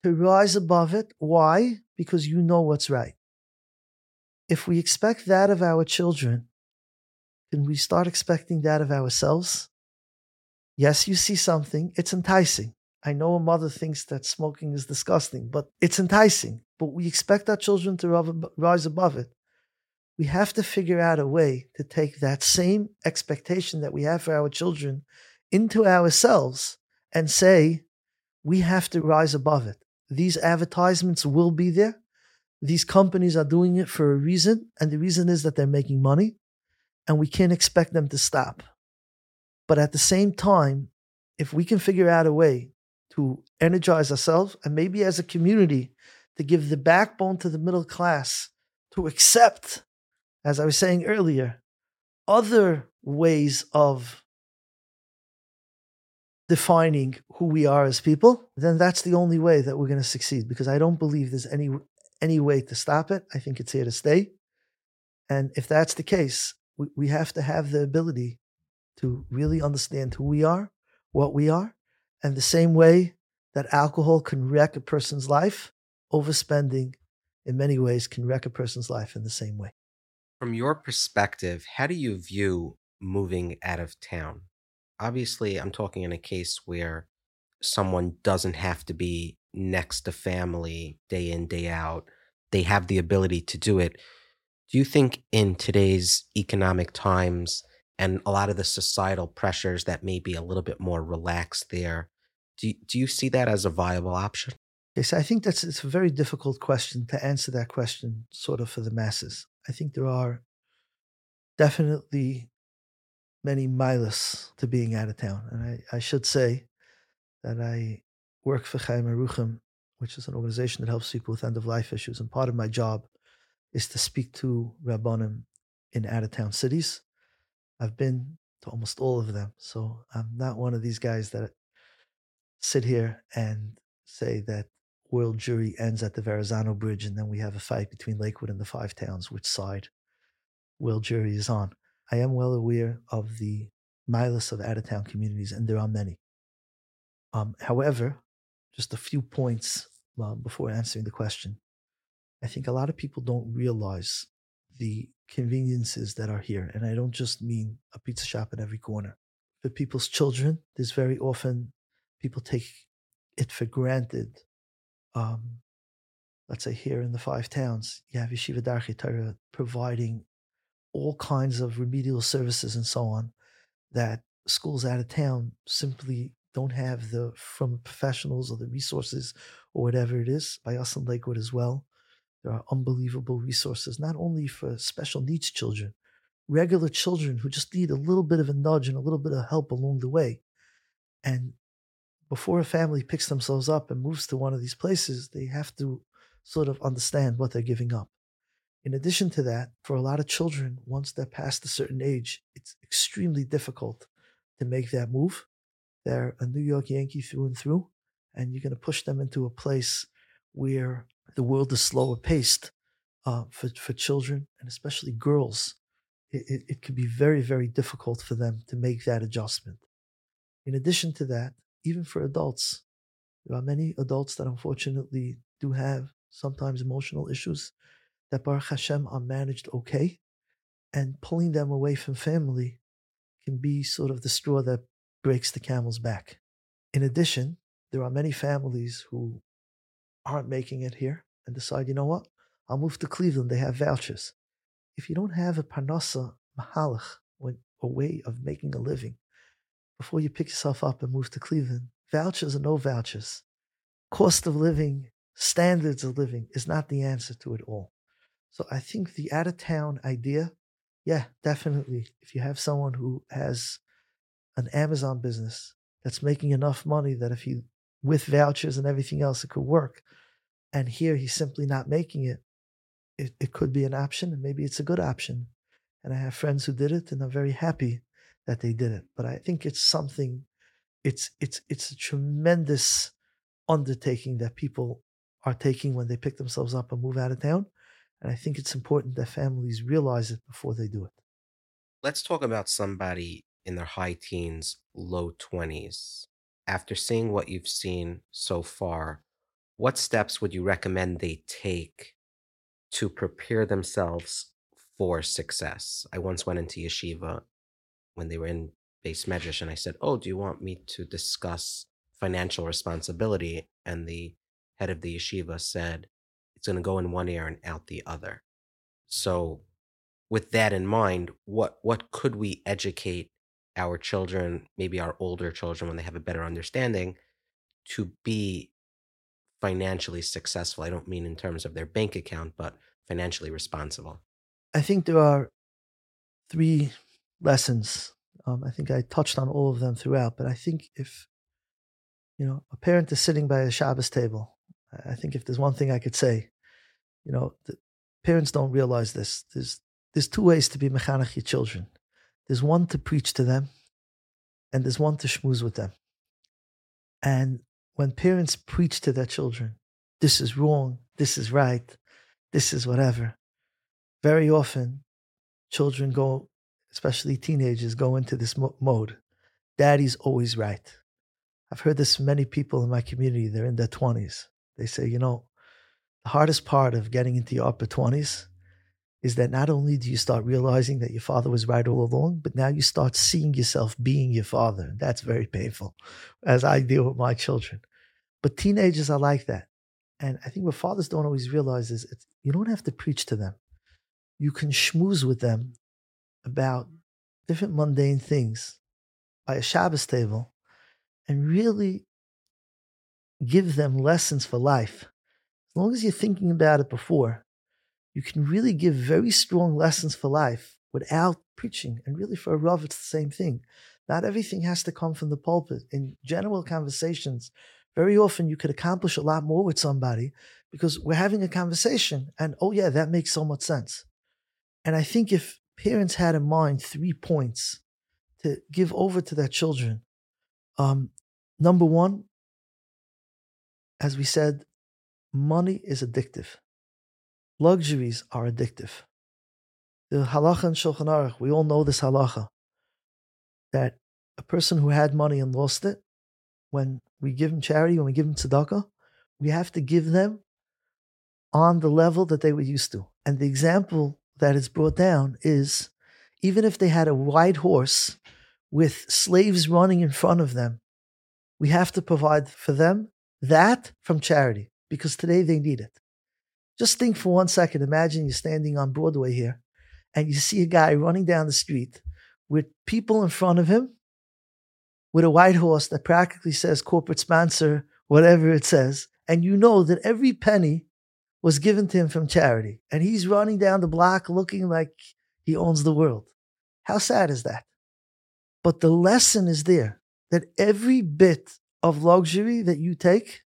to rise above it. Why? Because you know what's right. If we expect that of our children, can we start expecting that of ourselves? Yes, you see something, it's enticing. I know a mother thinks that smoking is disgusting, but it's enticing. But we expect our children to rise above it. We have to figure out a way to take that same expectation that we have for our children into ourselves and say, we have to rise above it. These advertisements will be there. These companies are doing it for a reason, and the reason is that they're making money, and we can't expect them to stop. But at the same time, if we can figure out a way to energize ourselves and maybe as a community to give the backbone to the middle class to accept, as I was saying earlier, other ways of defining who we are as people, then that's the only way that we're going to succeed because I don't believe there's any any way to stop it. I think it's here to stay. And if that's the case, we, we have to have the ability to really understand who we are, what we are, and the same way that alcohol can wreck a person's life, overspending in many ways can wreck a person's life in the same way.
From your perspective, how do you view moving out of town? obviously I'm talking in a case where someone doesn't have to be next to family day in, day out. They have the ability to do it. Do you think in today's economic times and a lot of the societal pressures that may be a little bit more relaxed there, do you, do you see that as a viable option?
Yes, I think that's it's a very difficult question to answer that question sort of for the masses. I think there are definitely many miles to being out of town. And I, I should say that I work for Chayim Aruchim, which is an organization that helps people with end of life issues. And part of my job is to speak to Rabbanim in out of town cities. I've been to almost all of them. So I'm not one of these guys that sit here and say that world jury ends at the Verrazano Bridge, and then we have a fight between Lakewood and the Five Towns, which side world jury is on. I am well aware of the milas of out of town communities, and there are many. Um, however, just a few points uh, before answering the question. I think a lot of people don't realize the conveniences that are here. And I don't just mean a pizza shop in every corner. For people's children, there's very often people take it for granted. Um, let's say here in the five towns, you have Yeshiva Darchei Torah providing all kinds of remedial services and so on that schools out of town simply don't have the from professionals or the resources or whatever it is by us in Lakewood as well. There are unbelievable resources, not only for special needs children, regular children who just need a little bit of a nudge and a little bit of help along the way. And before a family picks themselves up and moves to one of these places, they have to sort of understand what they're giving up. In addition to that, for a lot of children, once they're past a certain age, it's extremely difficult to make that move. They're a New York Yankee through and through, and you're going to push them into a place where the world is slower paced uh, for, for children and especially girls. It, it, it can be very, very difficult for them to make that adjustment. In addition to that, even for adults, there are many adults that unfortunately do have sometimes emotional issues that Baruch Hashem are managed okay. And pulling them away from family can be sort of the straw that breaks the camel's back. In addition, there are many families who aren't making it here and decide, you know what, I'll move to Cleveland. They have vouchers. If you don't have a parnasa mahalach, a way of making a living, before you pick yourself up and move to Cleveland, vouchers or no vouchers, cost of living, standards of living is not the answer to it all. So I think the out of town idea, yeah, definitely. If you have someone who has an Amazon business that's making enough money that if you, with vouchers and everything else, it could work. And here he's simply not making it. It, it could be an option, and maybe it's a good option. And I have friends who did it, and I'm very happy that they did it. But I think it's something, it's it's it's a tremendous undertaking that people are taking when they pick themselves up and move out of town. And I think it's important that families realize it before they do it.
Let's talk about somebody in their high teens, low 20s. After seeing what you've seen so far, what steps would you recommend they take to prepare themselves for success? I once went into yeshiva when they were in beis medrash, and I said, "Oh, do you want me to discuss financial responsibility?" And the head of the yeshiva said, "It's going to go in one ear and out the other." So, with that in mind, what what could we educate our children, maybe our older children, when they have a better understanding, to be financially successful. I don't mean in terms of their bank account, but financially responsible.
I think there are three lessons. Um, I think I touched on all of them throughout, but I think if you know a parent is sitting by a Shabbos table, I think if there's one thing I could say, you know, parents don't realize this. There's there's two ways to be mechanech your children. There's one to preach to them, and there's one to schmooze with them. And when parents preach to their children, this is wrong, this is right, this is whatever, very often children go, especially teenagers, go into this mo- mode. Daddy's always right. I've heard this from many people in my community. They're in their 20s. They say, you know, the hardest part of getting into your upper 20s is that not only do you start realizing that your father was right all along, but now you start seeing yourself being your father. That's very painful as I deal with my children. But teenagers are like that. And I think what fathers don't always realize is you don't have to preach to them. You can schmooze with them about different mundane things by a Shabbos table and really give them lessons for life. As long as you're thinking about it before, you can really give very strong lessons for life without preaching. And really, for a Rav, it's the same thing. Not everything has to come from the pulpit. In general conversations, very often you could accomplish a lot more with somebody because we're having a conversation and, oh, yeah, that makes so much sense. And I think if parents had in mind three points to give over to their children, um, number one, as we said, money is addictive. Luxuries are addictive. The halacha and Shulchan Aruch, we all know this halacha, that a person who had money and lost it, when we give him charity, when we give him tzedakah, we have to give them on the level that they were used to. And the example that is brought down is even if they had a white horse with slaves running in front of them, we have to provide for them that from charity because today they need it. Just think for one second. Imagine you're standing on Broadway here and you see a guy running down the street with people in front of him with a white horse that practically says corporate sponsor, whatever it says. And you know that every penny was given to him from charity. And he's running down the block looking like he owns the world. How sad is that? But the lesson is there that every bit of luxury that you take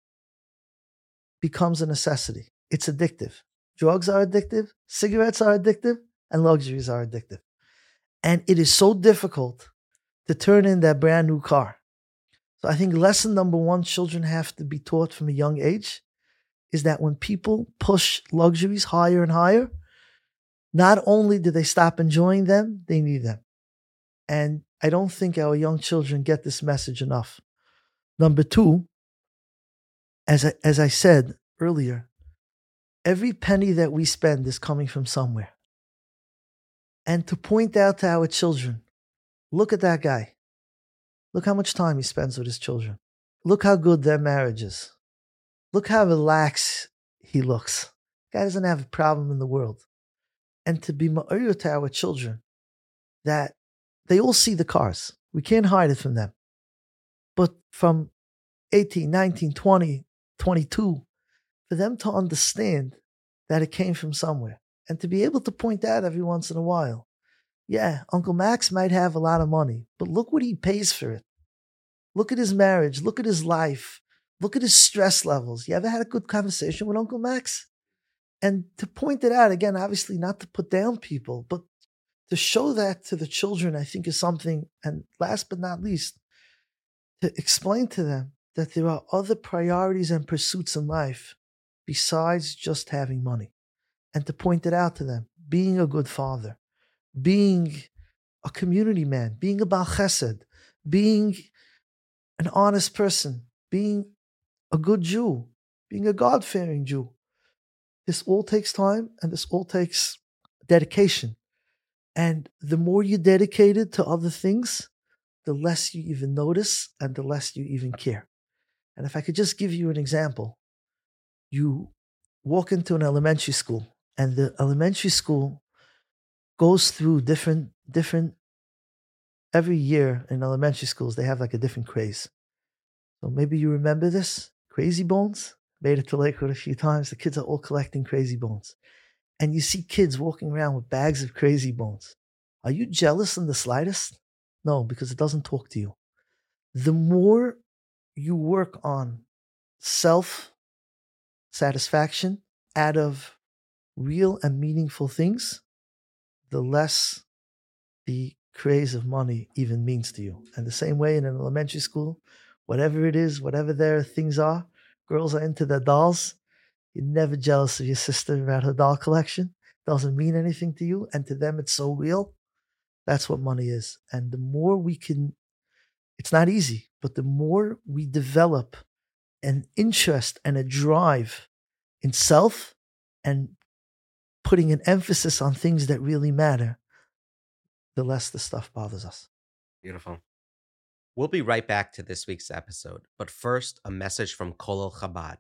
becomes a necessity. It's addictive. Drugs are addictive, cigarettes are addictive, and luxuries are addictive. And it is so difficult to turn in that brand new car. So I think lesson number one children have to be taught from a young age is that when people push luxuries higher and higher, not only do they stop enjoying them, they need them. And I don't think our young children get this message enough. Number two, as I, as I said earlier, every penny that we spend is coming from somewhere. And to point out to our children, look at that guy. Look how much time he spends with his children. Look how good their marriage is. Look how relaxed he looks. Guy doesn't have a problem in the world. And to be ma'ir to our children that they all see the cars. We can't hide it from them. But from 18, 19, 20, 22, for them to understand that it came from somewhere and to be able to point out every once in a while, yeah, Uncle Max might have a lot of money, but look what he pays for it. Look at his marriage. Look at his life. Look at his stress levels. You ever had a good conversation with Uncle Max? And to point it out, again, obviously not to put down people, but to show that to the children, I think is something. And last but not least, to explain to them that there are other priorities and pursuits in life besides just having money. And to point it out to them, being a good father, being a community man, being a Baal Chesed, being an honest person, being a good Jew, being a God fearing Jew. This all takes time and this all takes dedication. And the more you dedicate it to other things, the less you even notice and the less you even care. And if I could just give you an example, you walk into an elementary school, and the elementary school goes through different, different, every year in elementary schools, they have like a different craze. So maybe you remember this Crazy Bones. Made it to Lakewood a few times. The kids are all collecting Crazy Bones. And you see kids walking around with bags of Crazy Bones. Are you jealous in the slightest? No, because it doesn't talk to you. The more you work on self satisfaction out of real and meaningful things, the less the craze of money even means to you. And the same way in an elementary school, whatever it is, whatever their things are, girls are into their dolls. You're never jealous of your sister about her doll collection. Doesn't mean anything to you. And to them, it's so real. That's what money is. And the more we can, it's not easy, but the more we develop an interest and a drive in self and putting an emphasis on things that really matter, the less the stuff bothers us.
Beautiful. We'll be right back to this week's episode, but first, a message from Colel Chabad.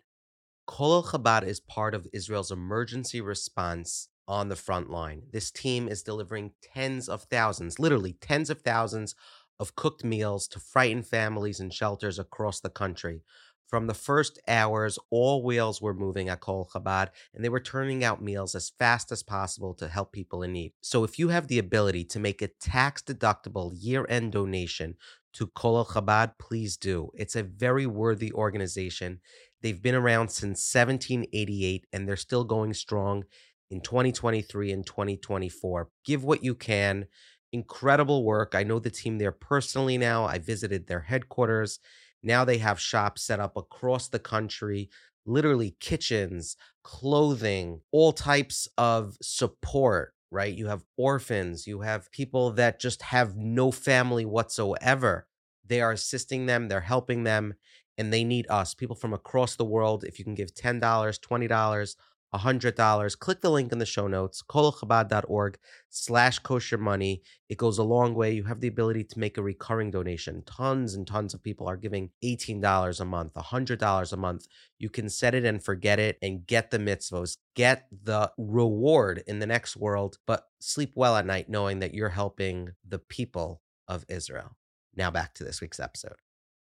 Colel Chabad is part of Israel's emergency response on the front line. This team is delivering tens of thousands, literally tens of thousands of cooked meals to frightened families and shelters across the country. From the first hours, all wheels were moving at Kol Chabad, and they were turning out meals as fast as possible to help people in need. So, if you have the ability to make a tax deductible year end donation to Kol Chabad, please do. It's a very worthy organization. They've been around since 1788, and they're still going strong in 2023 and 2024. Give what you can. Incredible work. I know the team there personally now. I visited their headquarters now they have shops set up across the country, literally kitchens, clothing, all types of support, right? You have orphans, you have people that just have no family whatsoever. They are assisting them, they're helping them, and they need us, people from across the world. If you can give $10, $20, $100. Click the link in the show notes, colelchabad.org slash kosher money. It goes a long way. You have the ability to make a recurring donation. Tons and tons of people are giving $18 a month, $100 a month. You can set it and forget it and get the mitzvos, get the reward in the next world, but sleep well at night knowing that you're helping the people of Israel. Now back to this week's episode.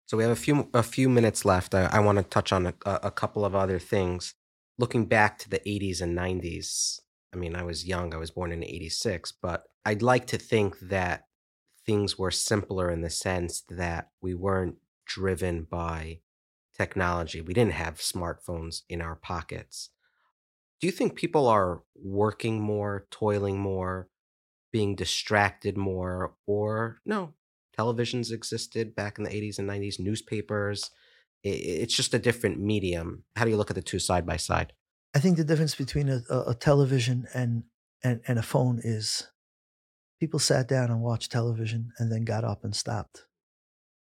So we have a few a few minutes left. I, I want to touch on a, a couple of other things looking back to the 80s and 90s, I mean, I was young, I was born in 86, but I'd like to think that things were simpler in the sense that we weren't driven by technology. We didn't have smartphones in our pockets. Do you think people are working more, toiling more, being distracted more, or no? Televisions existed back in the 80s and 90s, newspapers, it's just a different medium. How do you look at the two side by side?
I think the difference between a, a, television and, and and a phone is people sat down and watched television and then got up and stopped.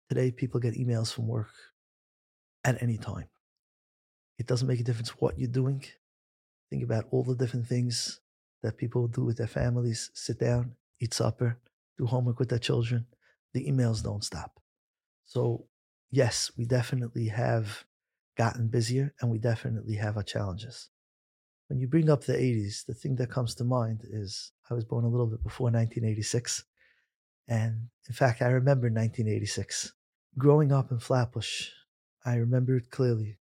Today, people get emails from work at any time. It doesn't make a difference what you're doing. Think about all the different things that people do with their families sit down, eat supper, do homework with their children. The emails don't stop. So yes, we definitely have gotten busier and we definitely have our challenges. When you bring up the 80s, the thing that comes to mind is I was born a little bit before 1986. And in fact, I remember 1986. Growing up in Flatbush, I remember it clearly.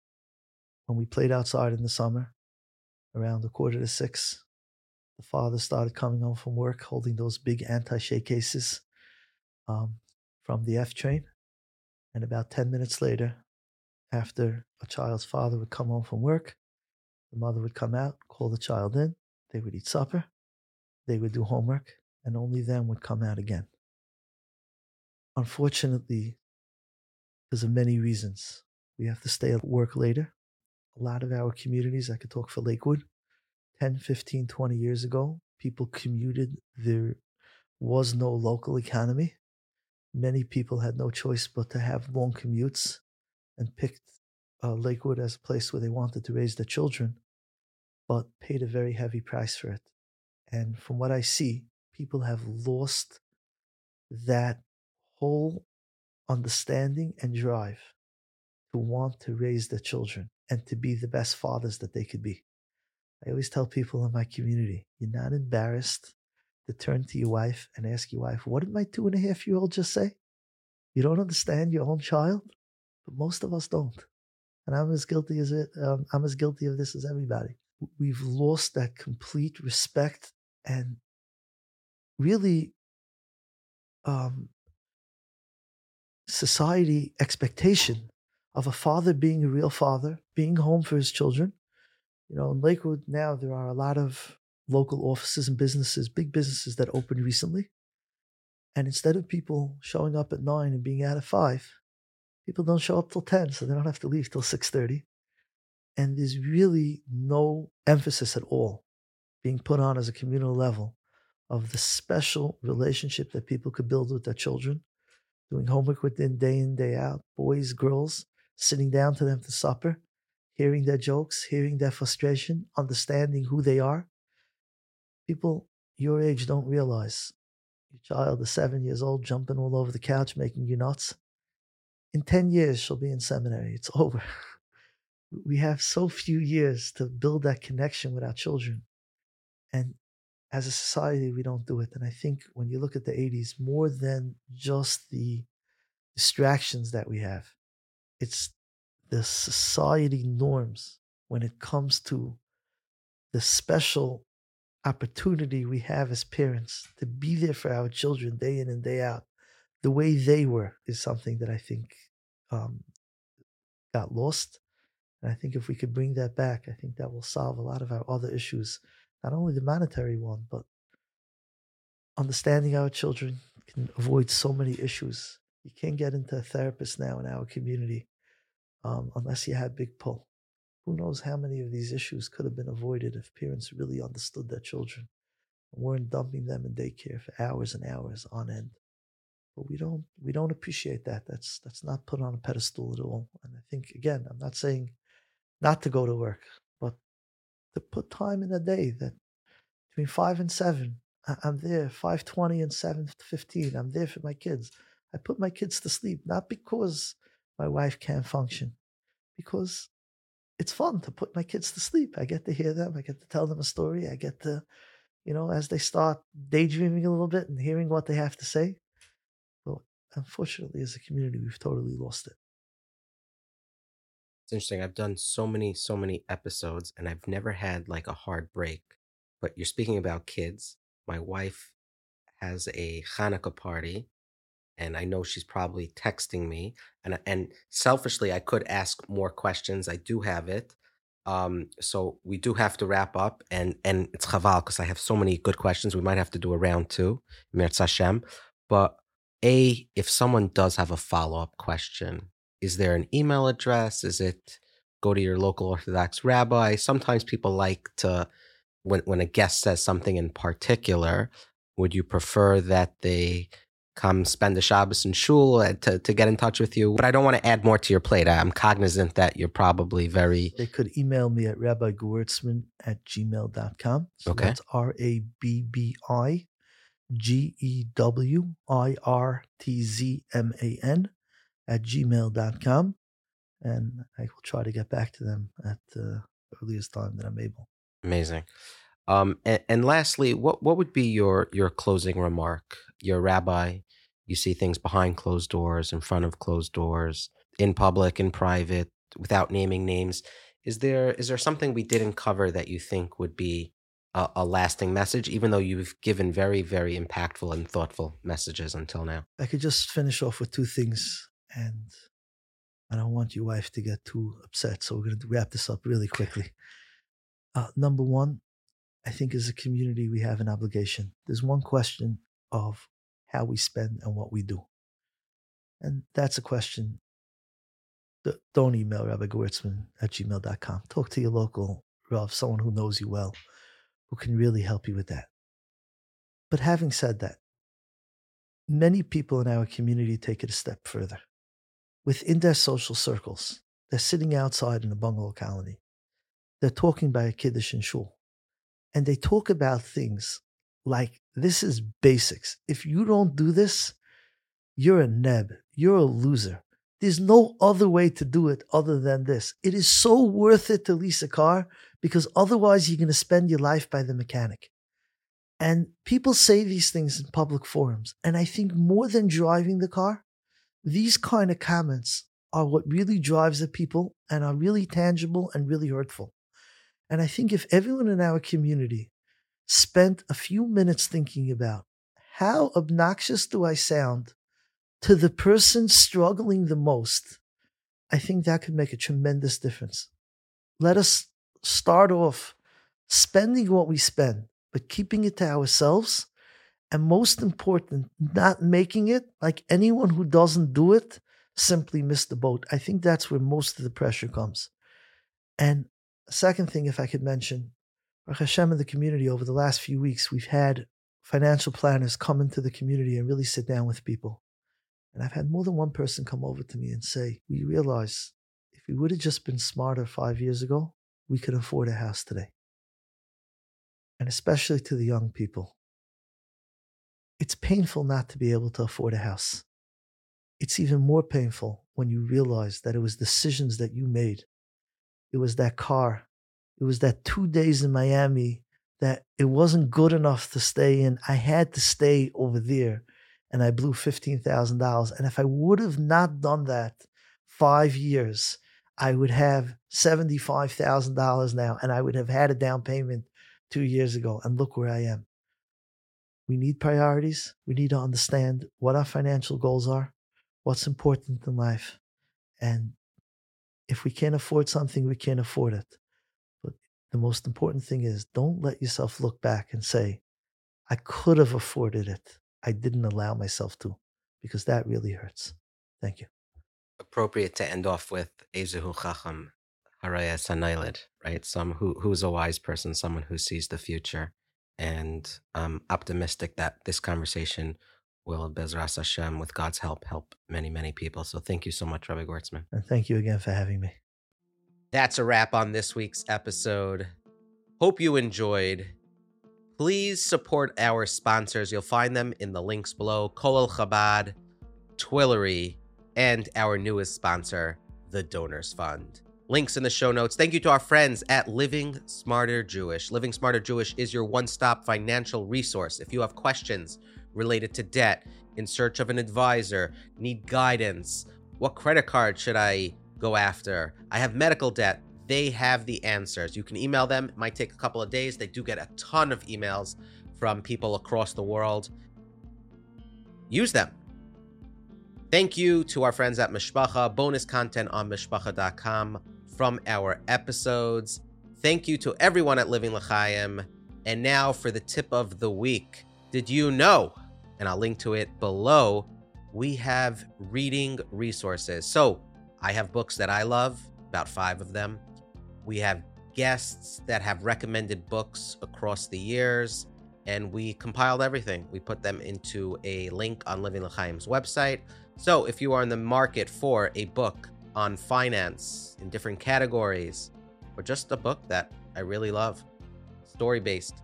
When we played outside in the summer, around a quarter to six, the father started coming home from work holding those big anti shake cases um, from the F train. And about 10 minutes later, after a child's father would come home from work, the mother would come out, call the child in, they would eat supper, they would do homework, and only then would come out again. Unfortunately, because of many reasons, we have to stay at work later. A lot of our communities, I could talk for Lakewood, 10, 15, 20 years ago, people commuted. There was no local economy many people had no choice but to have long commutes and picked uh, Lakewood as a place where they wanted to raise their children, but paid a very heavy price for it. And from what I see, people have lost that whole understanding and drive to want to raise their children and to be the best fathers that they could be. I always tell people in my community, you're not embarrassed to turn to your wife and ask your wife, What did my two and a half year old just say? You don't understand your own child, but most of us don't. And I'm as guilty as it. Um, I'm as guilty of this as everybody. We've lost that complete respect and really um, society expectation of a father being a real father, being home for his children. You know, in Lakewood now there are a lot of local offices and businesses, big businesses that opened recently. And instead of people showing up at nine and being out at five, people don't show up till 10, so they don't have to leave till 6.30. And there's really no emphasis at all being put on as a communal level of the special relationship that people could build with their children, doing homework with them day in, day out, boys, girls, sitting down to them for supper, hearing their jokes, hearing their frustration, understanding who they are, people your age don't realize your child is seven years old, jumping all over the couch, making you nuts. In 10 years, she'll be in seminary. It's over. we have so few years to build that connection with our children. And as a society, we don't do it. And I think when you look at the 80s, more than just the distractions that we have, it's the society norms when it comes to the special opportunity we have as parents to be there for our children day in and day out, the way they were, is something that I think um, got lost. And I think if we could bring that back, I think that will solve a lot of our other issues, not only the monetary one, but understanding our children can avoid so many issues. You can't get into a therapist now in our community um, unless you have big pull. Who knows how many of these issues could have been avoided if parents really understood their children and weren't dumping them in daycare for hours and hours on end. But we don't we don't appreciate that. That's that's not put on a pedestal at all. And I think again, I'm not saying not to go to work, but to put time in a day that between five and seven, I'm there. Five twenty and seven fifteen, I'm there for my kids. I put my kids to sleep not because my wife can't function, because it's fun to put my kids to sleep. I get to hear them. I get to tell them a story. I get to, you know, as they start daydreaming a little bit and hearing what they have to say. But unfortunately, as a community, we've totally lost it.
It's interesting. I've done so many, so many episodes, and I've never had like a hard break. But you're speaking about kids. My wife has a Hanukkah party, and I know she's probably texting me. And and selfishly, I could ask more questions. I do have it. Um, so we do have to wrap up, and and it's chaval because I have so many good questions. We might have to do a round two, Mirz Hashem. But a, if someone does have a follow up question, is there an email address? Is it go to your local Orthodox rabbi? Sometimes people like to, when, when a guest says something in particular, would you prefer that they come spend the Shabbos in shul to, to get in touch with you? But I don't want to add more to your plate. I'm cognizant that you're probably very.
They could email me at rabbi at gmail.com. So
okay.
That's R A B B I G E W I R T Z M A N at gmail.com. And I will try to get back to them at the earliest time that I'm able.
Amazing. Um, and, and lastly, what, what would be your, your closing remark? You're rabbi, you see things behind closed doors, in front of closed doors, in public, in private, without naming names. Is there is there something we didn't cover that you think would be a, a, lasting message, even though you've given very, very impactful and thoughtful messages until now?
I could just finish off with two things, and I don't want your wife to get too upset, so we're going to wrap this up really quickly. Uh, number one, I think as a community, we have an obligation. There's one question of how we spend and what we do. And that's a question. Don't email Rabbi Gewirtzman at gmail.com. Talk to your local Rav, someone who knows you well who can really help you with that. But having said that, many people in our community take it a step further. Within their social circles, they're sitting outside in a bungalow colony. They're talking by a kiddush in shul. And they talk about things like this is basics. If you don't do this, you're a neb, you're a loser. There's no other way to do it other than this. It is so worth it to lease a car because otherwise you're going to spend your life by the mechanic. And people say these things in public forums. And I think more than driving the car, these kind of comments are what really drives the people and are really tangible and really hurtful. And I think if everyone in our community spent a few minutes thinking about how obnoxious do I sound to the person struggling the most, I think that could make a tremendous difference. Let us start off spending what we spend, but keeping it to ourselves. And most important, not making it like anyone who doesn't do it simply missed the boat. I think that's where most of the pressure comes. And second thing, if I could mention, Baruch Hashem in the community over the last few weeks, we've had financial planners come into the community and really sit down with people. And I've had more than one person come over to me and say, We realize if we would have just been smarter five years ago, we could afford a house today. And especially to the young people. It's painful not to be able to afford a house. It's even more painful when you realize that it was decisions that you made. It was that car. It was that two days in Miami that it wasn't good enough to stay in. I had to stay over there and I blew $15,000. And if I would have not done that five years, I would have $75,000 now and I would have had a down payment two years ago. And look where I am. We need priorities. We need to understand what our financial goals are, what's important in life. And if we can't afford something, we can't afford it. The most important thing is don't let yourself look back and say, I could have afforded it. I didn't allow myself to, because that really hurts. Thank you
appropriate to end off with Ezehu Chacham Haraya Sanailid, right? Some who who's a wise person, someone who sees the future. And I'm optimistic that this conversation will, Bezras Hashem, with God's help, help many, many people. So thank you so much, Rabbi Gewirtzman.
And thank you again for having me.
That's a wrap on this week's episode. Hope you enjoyed. Please support our sponsors. You'll find them in the links below Colel Chabad, Twillory, and our newest sponsor, the Donors Fund. Links in the show notes. Thank you to our friends at Living Smarter Jewish. Living Smarter Jewish is your one stop financial resource. If you have questions related to debt, in search of an advisor, need guidance, what credit card should I go after? I have medical debt. They have the answers. You can email them. It might take a couple of days. They do get a ton of emails from people across the world. Use them. Thank you to our friends at Mishpacha. Bonus content on mishpacha.com from our episodes. Thank you to everyone at Living L'Chaim. And now for the tip of the week. Did you know? And I'll link to it below. We have reading resources. So I have books that I love, about five of them. We have guests that have recommended books across the years, and we compiled everything. We put them into a link on Living L'Chaim's website. So if you are in the market for a book on finance in different categories, or just a book that I really love, story based,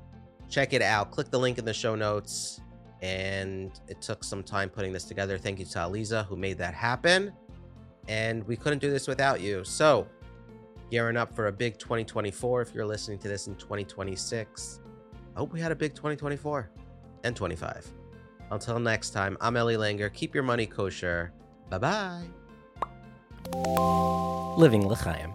check it out. Click the link in the show notes. And it took some time putting this together. Thank you to Aliza who made that happen. And we couldn't do this without you. So, gearing up for a big 2024 if you're listening to this in 2026. I hope we had a big 2024 and 25. Until next time, I'm Ellie Langer. Keep your money kosher. Bye bye.
Living L'Chaim.